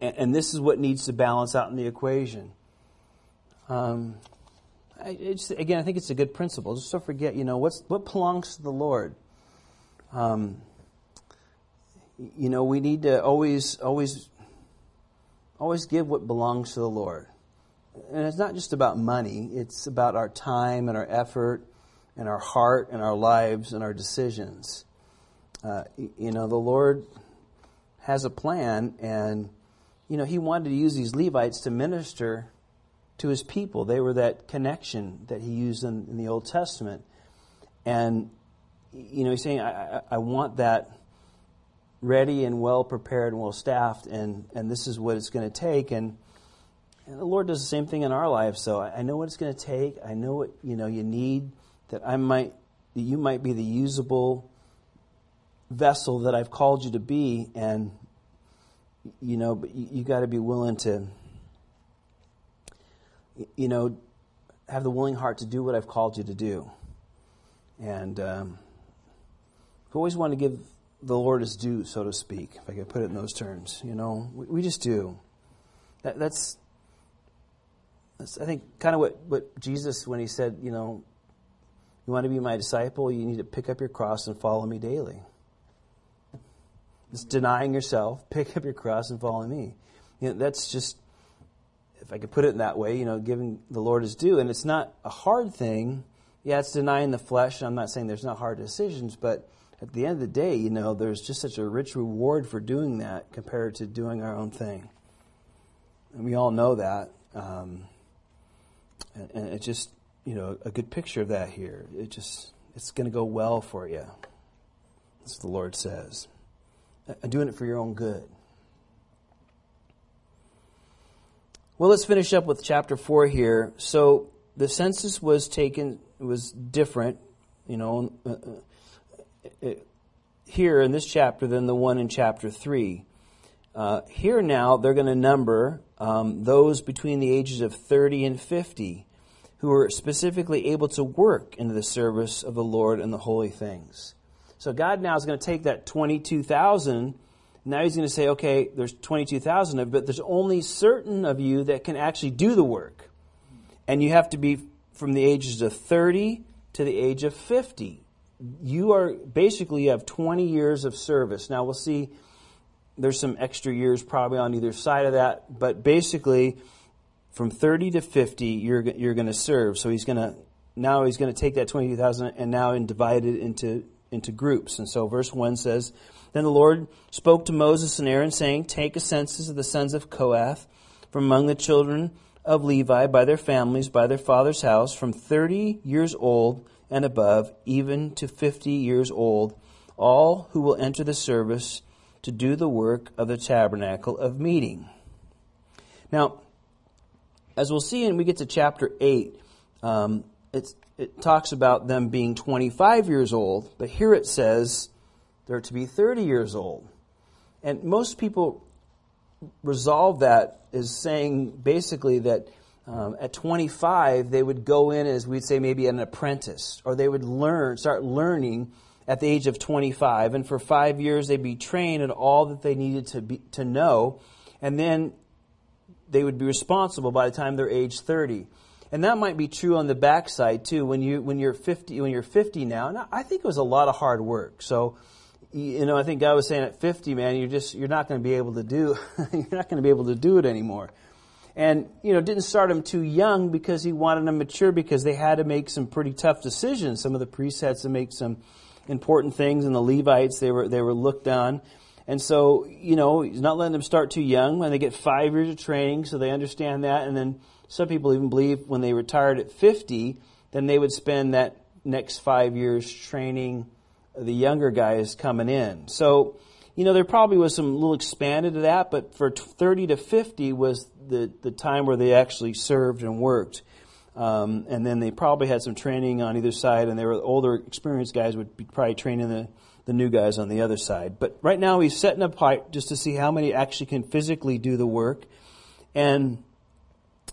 and this is what needs to balance out in the equation. Um, I, again, I think it's a good principle. Just don't forget, you know, what's, what belongs to the Lord. Um, you know, we need to always, always, always give what belongs to the Lord. And it's not just about money, it's about our time and our effort and our heart and our lives and our decisions. Uh, you know, the Lord has a plan, and, you know, He wanted to use these Levites to minister to his people. They were that connection that he used in, in the Old Testament. And, you know, he's saying, I, I, I want that ready and well prepared and well staffed, and, and this is what it's going to take. And, and the Lord does the same thing in our lives. So I, I know what it's going to take. I know what, you know, you need, that I might, that you might be the usable vessel that I've called you to be. And, you know, but you, you got to be willing to you know, have the willing heart to do what I've called you to do. And um, I always want to give the Lord his due, so to speak, if I could put it in those terms. You know, we, we just do. That, that's, I think, kind of what, what Jesus, when he said, you know, you want to be my disciple, you need to pick up your cross and follow me daily. It's denying yourself, pick up your cross and follow me. You know, that's just if I could put it in that way, you know, giving the Lord his due. And it's not a hard thing. Yeah, it's denying the flesh. I'm not saying there's not hard decisions, but at the end of the day, you know, there's just such a rich reward for doing that compared to doing our own thing. And we all know that. Um, and, and it's just, you know, a good picture of that here. It just, it's going to go well for you. As the Lord says. I'm doing it for your own good. Well, let's finish up with chapter 4 here. So the census was taken, was different, you know, uh, uh, here in this chapter than the one in chapter 3. Uh, here now, they're going to number um, those between the ages of 30 and 50 who are specifically able to work into the service of the Lord and the holy things. So God now is going to take that 22,000 now he's going to say, okay, there's 22,000 of it, but there's only certain of you that can actually do the work. And you have to be from the ages of 30 to the age of 50. You are basically you have 20 years of service. Now we'll see there's some extra years probably on either side of that, but basically from 30 to 50 you're you're going to serve. So he's going to now he's going to take that 22,000 and now and divide it into into groups. And so verse 1 says, then the Lord spoke to Moses and Aaron, saying, Take a census of the sons of Kohath from among the children of Levi by their families, by their father's house, from thirty years old and above, even to fifty years old, all who will enter the service to do the work of the tabernacle of meeting. Now, as we'll see when we get to chapter 8, um, it talks about them being 25 years old, but here it says they're to be 30 years old. And most people resolve that as saying basically that um, at 25 they would go in as we'd say maybe an apprentice, or they would learn, start learning at the age of 25, and for five years they'd be trained in all that they needed to be, to know, and then they would be responsible by the time they're age 30. and that might be true on the backside too. When you when you're 50 when you're 50 now, and I think it was a lot of hard work. So, you know, I think God was saying at 50, man, you're just you're not going to be able to do you're not going to be able to do it anymore. And you know, didn't start him too young because he wanted them mature because they had to make some pretty tough decisions. Some of the priests had to make some important things, and the Levites they were they were looked on. And so, you know, he's not letting them start too young when they get five years of training, so they understand that. And then some people even believe when they retired at 50, then they would spend that next five years training the younger guys coming in. So, you know, there probably was some little expanded to that, but for 30 to 50 was the, the time where they actually served and worked. Um, and then they probably had some training on either side, and they were older, experienced guys would be probably training the, the new guys on the other side. But right now he's setting up height just to see how many actually can physically do the work. And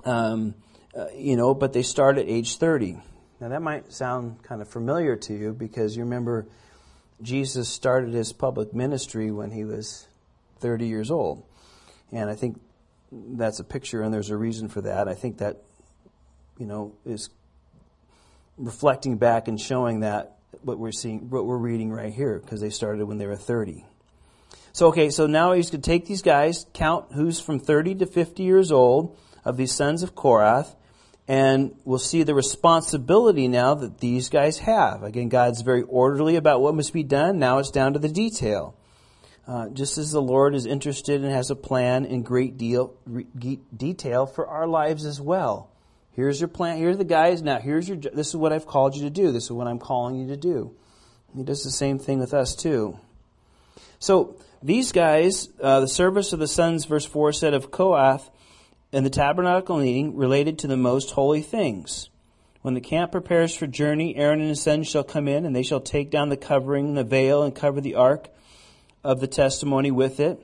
um, uh, you know, but they start at age 30. Now that might sound kind of familiar to you because you remember Jesus started his public ministry when he was 30 years old. And I think that's a picture and there's a reason for that. I think that, you know, is reflecting back and showing that what we're seeing, what we're reading right here, because they started when they were 30. So, okay, so now he's going to take these guys, count who's from 30 to 50 years old, of these sons of Korath, and we'll see the responsibility now that these guys have. Again, God's very orderly about what must be done. Now it's down to the detail. Uh, just as the Lord is interested and has a plan in great deal, re, detail for our lives as well. Here's your plan. Here's the guys. Now, here's your. This is what I've called you to do. This is what I'm calling you to do. He does the same thing with us too. So these guys, uh, the service of the sons, verse four said of Kohath, and the tabernacle meeting related to the most holy things. When the camp prepares for journey, Aaron and his sons shall come in, and they shall take down the covering, the veil, and cover the ark of the testimony with it.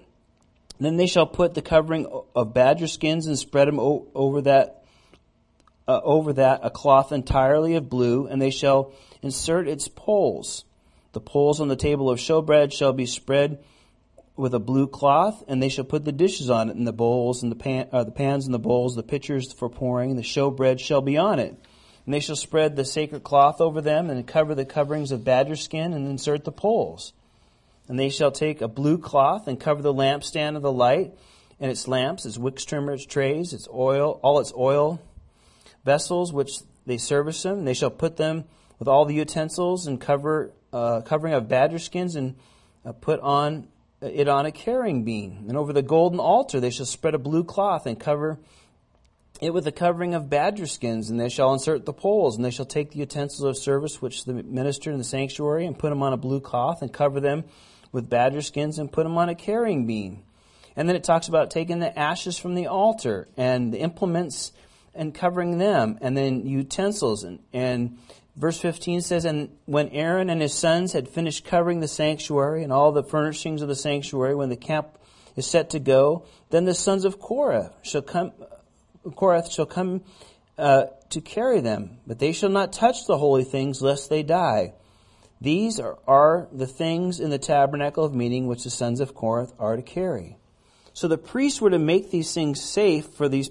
Then they shall put the covering of badger skins and spread them over that uh, over that a cloth entirely of blue, and they shall insert its poles. The poles on the table of showbread shall be spread with a blue cloth, and they shall put the dishes on it, and the bowls, and the, pan, uh, the pans, and the bowls, the pitchers for pouring, and the showbread shall be on it. And they shall spread the sacred cloth over them, and cover the coverings of badger skin, and insert the poles. And they shall take a blue cloth, and cover the lampstand of the light, and its lamps, its wick trimmers, trays, its oil, all its oil vessels which they service them. They shall put them with all the utensils and cover uh, covering of badger skins, and uh, put on it on a carrying beam. And over the golden altar they shall spread a blue cloth and cover it with a covering of badger skins, and they shall insert the poles, and they shall take the utensils of service which the minister in the sanctuary, and put them on a blue cloth, and cover them with badger skins, and put them on a carrying beam. And then it talks about taking the ashes from the altar, and the implements, and covering them, and then utensils, and, and Verse 15 says, And when Aaron and his sons had finished covering the sanctuary and all the furnishings of the sanctuary, when the camp is set to go, then the sons of Korah shall come, Korath shall come uh, to carry them, but they shall not touch the holy things lest they die. These are, are the things in the tabernacle of meeting which the sons of Korath are to carry. So the priests were to make these things safe for these,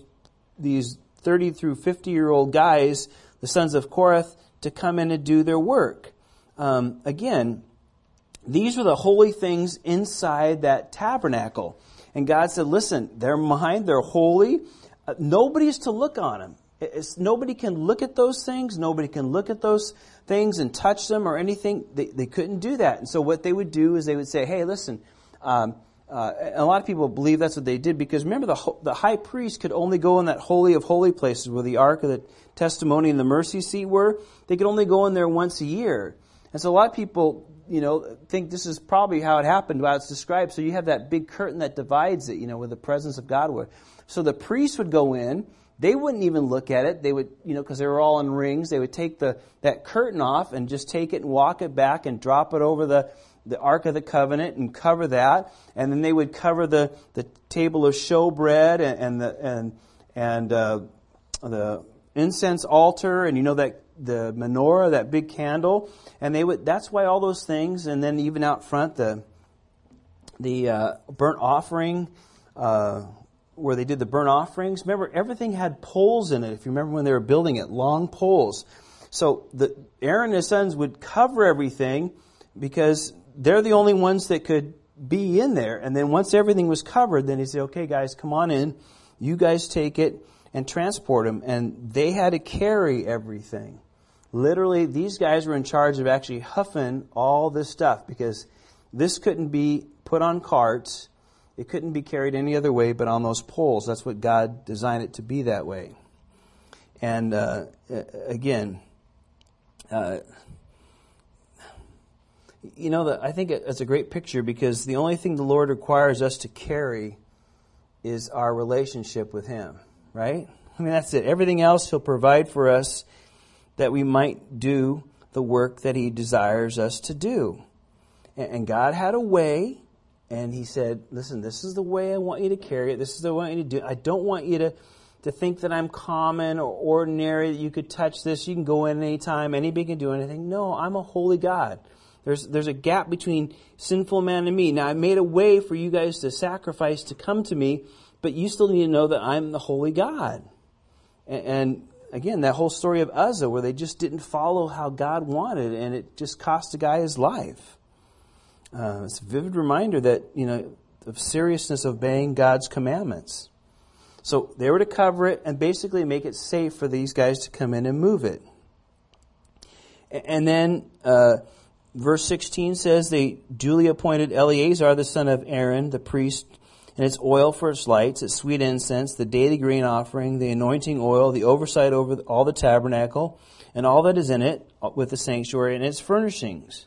these 30 through 50 year old guys, the sons of Korath, to come in and do their work. Um, again, these were the holy things inside that tabernacle. And God said, listen, they're mine, they're holy. Uh, nobody's to look on them. It's, nobody can look at those things. Nobody can look at those things and touch them or anything. They, they couldn't do that. And so what they would do is they would say, hey, listen, um, uh, a lot of people believe that's what they did because remember the, the high priest could only go in that holy of holy places where the ark of the testimony and the mercy seat were. They could only go in there once a year. And so a lot of people, you know, think this is probably how it happened, how it's described. So you have that big curtain that divides it, you know, where the presence of God would. So the priest would go in. They wouldn't even look at it. They would, you know, because they were all in rings. They would take the that curtain off and just take it and walk it back and drop it over the the Ark of the Covenant and cover that, and then they would cover the, the table of showbread and, and the and and uh, the incense altar, and you know that the menorah, that big candle, and they would. That's why all those things, and then even out front the the uh, burnt offering uh, where they did the burnt offerings, remember everything had poles in it. If you remember when they were building it, long poles. So the Aaron and his sons would cover everything because they're the only ones that could be in there. And then once everything was covered, then he said, "Okay, guys, come on in. You guys take it and transport them." And they had to carry everything. Literally, these guys were in charge of actually huffing all this stuff because this couldn't be put on carts. It couldn't be carried any other way but on those poles. That's what God designed it to be that way. And uh, again, uh, you know, I think it's a great picture because the only thing the Lord requires us to carry is our relationship with Him, right? I mean, that's it. Everything else He'll provide for us that we might do the work that He desires us to do. And God had a way, and He said, Listen, this is the way I want you to carry it. This is the way I want you to do it. I don't want you to, to think that I'm common or ordinary, that you could touch this, you can go in anytime, anybody can do anything. No, I'm a holy God. There's, there's a gap between sinful man and me. Now, I made a way for you guys to sacrifice to come to me, but you still need to know that I'm the holy God. And, and again, that whole story of Uzzah, where they just didn't follow how God wanted, and it just cost a guy his life. Uh, it's a vivid reminder that, you know, of seriousness of obeying God's commandments. So they were to cover it and basically make it safe for these guys to come in and move it. And then, uh, verse 16 says they duly appointed Eleazar, the son of Aaron, the priest, and its oil for its lights, its sweet incense, the daily grain offering, the anointing oil, the oversight over all the tabernacle, and all that is in it, with the sanctuary and its furnishings.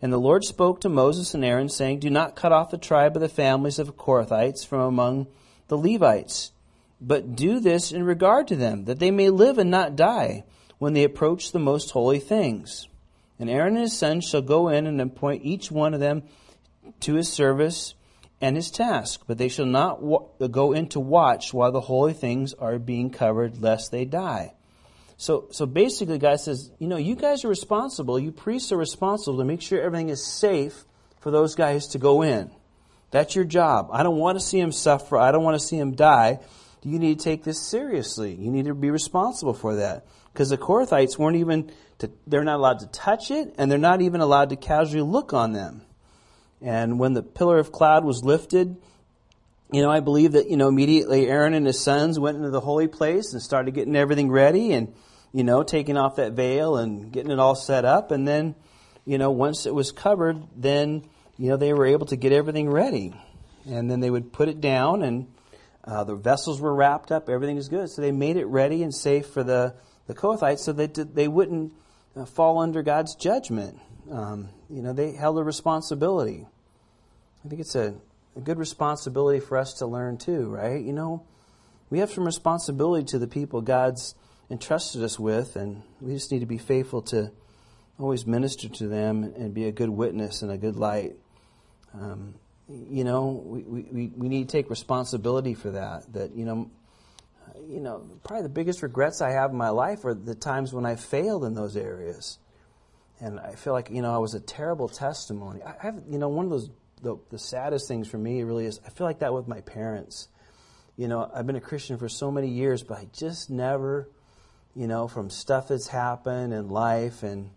And the Lord spoke to Moses and Aaron, saying, Do not cut off the tribe of the families of Kohathites from among the Levites, but do this in regard to them, that they may live and not die when they approach the most holy things. And Aaron and his sons shall go in and appoint each one of them to his service and his task, but they shall not go in to watch while the holy things are being covered, lest they die. So, so basically, God says, you know, you guys are responsible. You priests are responsible to make sure everything is safe for those guys to go in. That's your job. I don't want to see him suffer. I don't want to see him die. You need to take this seriously. You need to be responsible for that. Because the Korathites weren't even to, they're not allowed to touch it, and they're not even allowed to casually look on them. And when the pillar of cloud was lifted, you know, I believe that, you know, immediately Aaron and his sons went into the holy place and started getting everything ready and, you know, taking off that veil and getting it all set up. And then, you know, once it was covered, then, you know, they were able to get everything ready. And then they would put it down and uh, the vessels were wrapped up. Everything was good. So they made it ready and safe for the, the Kohathites so that they wouldn't uh, fall under God's judgment. Um, you know, they held a responsibility. I think it's a, a good responsibility for us to learn too, right? You know, we have some responsibility to the people God's entrusted us with, and we just need to be faithful to always minister to them and be a good witness and a good light. Um, you know, we, we, we need to take responsibility for that. That, you know, you know, probably the biggest regrets I have in my life are the times when I failed in those areas. And I feel like, you know, I was a terrible testimony. I have, you know, one of those, the, the saddest things for me really is I feel like that with my parents. You know, I've been a Christian for so many years, but I just never, you know, from stuff that's happened in life and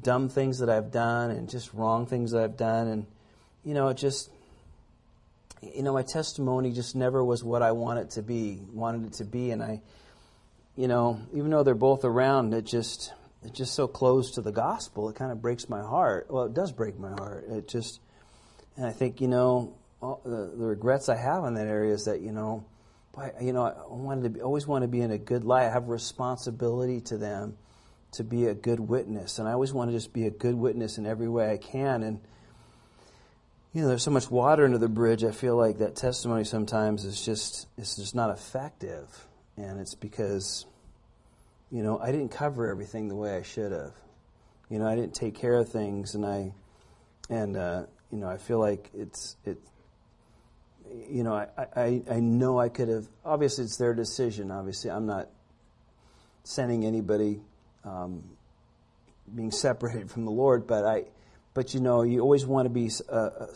dumb things that I've done and just wrong things that I've done. And, you know, it just, you know, my testimony just never was what I wanted to be, wanted it to be, and I, you know, even though they're both around, it just, it's just so close to the gospel. It kind of breaks my heart. Well, it does break my heart. It just, and I think, you know, the, the regrets I have in that area is that, you know, boy, you know, I wanted to be, always want to be in a good light. I have a responsibility to them to be a good witness, and I always want to just be a good witness in every way I can, and you know, there's so much water under the bridge. I feel like that testimony sometimes is just it's just not effective, and it's because, you know, I didn't cover everything the way I should have. You know, I didn't take care of things, and I, and uh, you know, I feel like it's it. You know, I, I I know I could have. Obviously, it's their decision. Obviously, I'm not sending anybody um, being separated from the Lord, but I but you know, you always want to be uh, uh,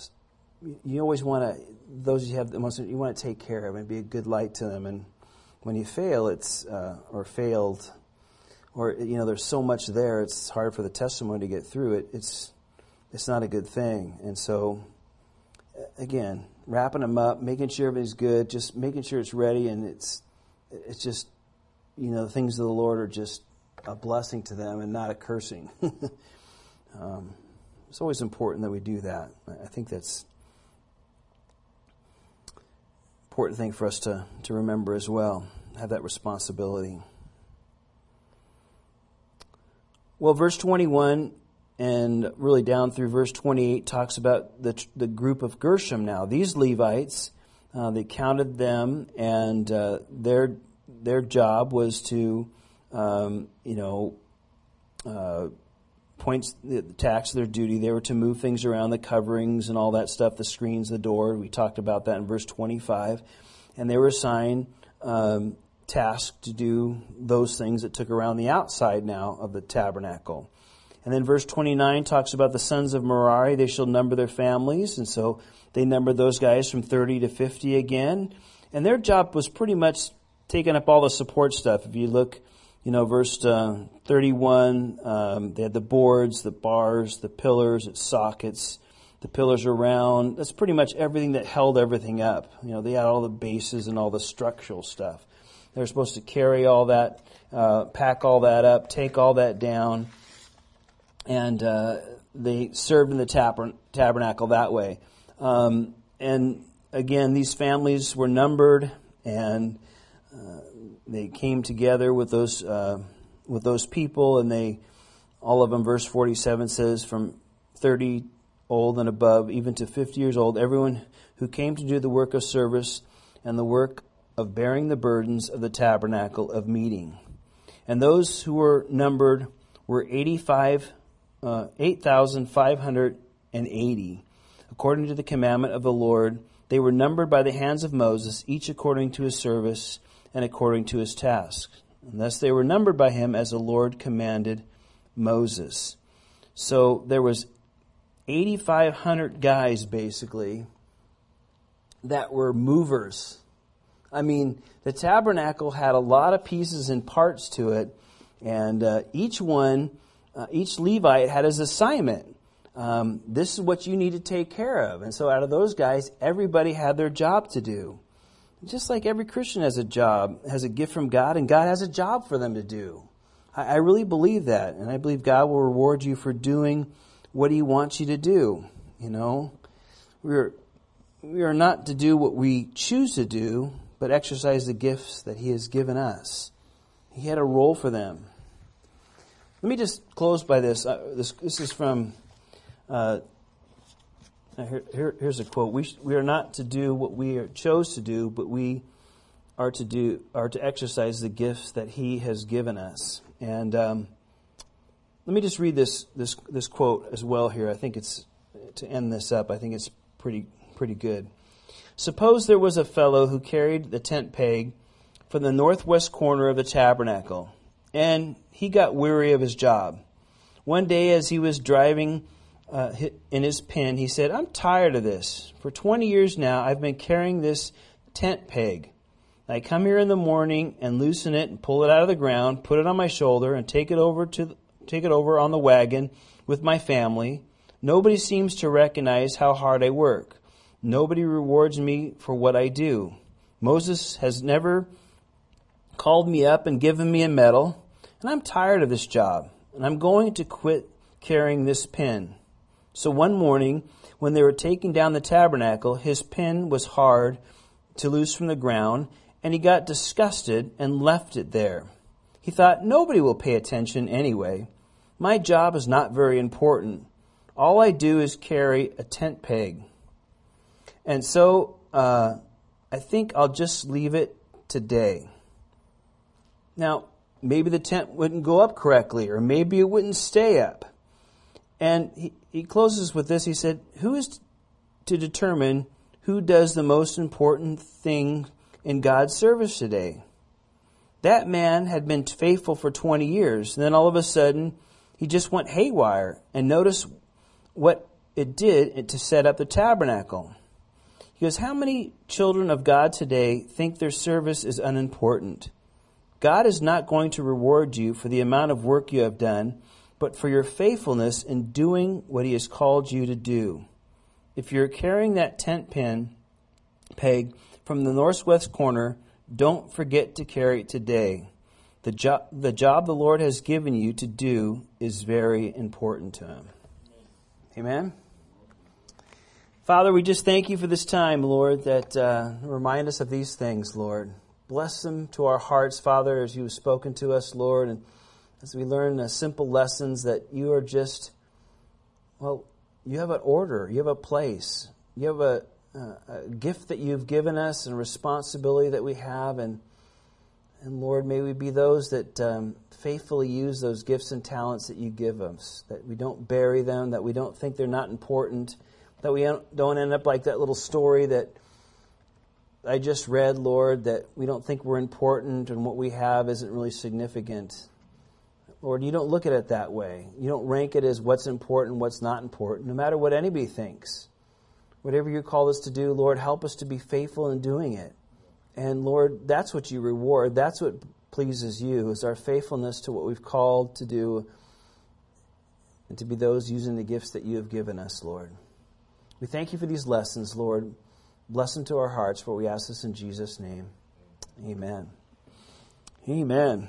you always want to those you have the most you want to take care of and be a good light to them. And when you fail it's uh, or failed or you know there's so much there it's hard for the testimony to get through it. It's it's not a good thing. And so again wrapping them up making sure everything's good just making sure it's ready and it's it's just you know the things of the lord are just a blessing to them and not a cursing. Um, it's always important that we do that i think that's important thing for us to, to remember as well, have that responsibility. Well, verse 21 and really down through verse 28 talks about the, the group of Gershom now. These Levites, uh, they counted them, and uh, their, their job was to, um, you know, uh, points the tax their duty. They were to move things around, the coverings and all that stuff, the screens, the door. We talked about that in verse 25. And they were assigned um, tasks to do those things that took around the outside now of the tabernacle. And then verse 29 talks about the sons of Merari. They shall number their families. And so they numbered those guys from 30 to 50 again. And their job was pretty much taking up all the support stuff. If you look you know, verse uh, 31, um, they had the boards, the bars, the pillars, its sockets, the pillars around. That's pretty much everything that held everything up. You know, they had all the bases and all the structural stuff. They were supposed to carry all that, uh, pack all that up, take all that down, and uh, they served in the tabern- tabernacle that way. Um, and again, these families were numbered, and uh, they came together with those uh, with those people, and they all of them. Verse forty seven says, from thirty old and above, even to fifty years old, everyone who came to do the work of service and the work of bearing the burdens of the tabernacle of meeting, and those who were numbered were eighty five. Uh, 8,580. According to the commandment of the Lord, they were numbered by the hands of Moses, each according to his service and according to his task. And thus they were numbered by him as the Lord commanded Moses. So there was 8,500 guys basically that were movers. I mean, the tabernacle had a lot of pieces and parts to it, and uh, each one, uh, each Levite had his assignment. Um, this is what you need to take care of. And so out of those guys, everybody had their job to do. Just like every Christian has a job, has a gift from God, and God has a job for them to do. I, I really believe that, and I believe God will reward you for doing what He wants you to do. You know, we're we are not to do what we choose to do, but exercise the gifts that He has given us. He had a role for them. Let me just close by this. Uh, this, this is from uh, here, here, here's a quote: we, we are not to do what we chose to do, but we are to do are to exercise the gifts that He has given us. And um, let me just read this this this quote as well here. I think it's to end this up. I think it's pretty pretty good. Suppose there was a fellow who carried the tent peg from the northwest corner of the tabernacle, and he got weary of his job. One day, as he was driving uh, in his pen, he said, I'm tired of this. For 20 years now, I've been carrying this tent peg. I come here in the morning and loosen it and pull it out of the ground, put it on my shoulder, and take it over to the, take it over on the wagon with my family. Nobody seems to recognize how hard I work. Nobody rewards me for what I do. Moses has never called me up and given me a medal, and I'm tired of this job, and I'm going to quit carrying this pen. So one morning, when they were taking down the tabernacle, his pen was hard to loose from the ground, and he got disgusted and left it there. He thought, nobody will pay attention anyway. My job is not very important. All I do is carry a tent peg. And so uh, I think I'll just leave it today. Now, maybe the tent wouldn't go up correctly, or maybe it wouldn't stay up. And he, he closes with this. He said, Who is to determine who does the most important thing in God's service today? That man had been faithful for 20 years. And then all of a sudden, he just went haywire. And notice what it did to set up the tabernacle. He goes, How many children of God today think their service is unimportant? God is not going to reward you for the amount of work you have done, but for your faithfulness in doing what He has called you to do. If you're carrying that tent pin peg from the northwest corner, don't forget to carry it today. The, jo- the job the Lord has given you to do is very important to Him. Amen. Father, we just thank you for this time, Lord, that uh, remind us of these things, Lord. Bless them to our hearts, Father, as you have spoken to us, Lord, and as we learn simple lessons that you are just, well, you have an order, you have a place, you have a, a gift that you've given us and responsibility that we have, and and Lord, may we be those that um, faithfully use those gifts and talents that you give us, that we don't bury them, that we don't think they're not important, that we don't end up like that little story that I just read, Lord, that we don't think we're important and what we have isn't really significant. Lord, you don't look at it that way. You don't rank it as what's important, what's not important, no matter what anybody thinks. Whatever you call us to do, Lord, help us to be faithful in doing it. And Lord, that's what you reward. That's what pleases you, is our faithfulness to what we've called to do and to be those using the gifts that you have given us, Lord. We thank you for these lessons, Lord. Bless them to our hearts, for we ask this in Jesus' name. Amen. Amen.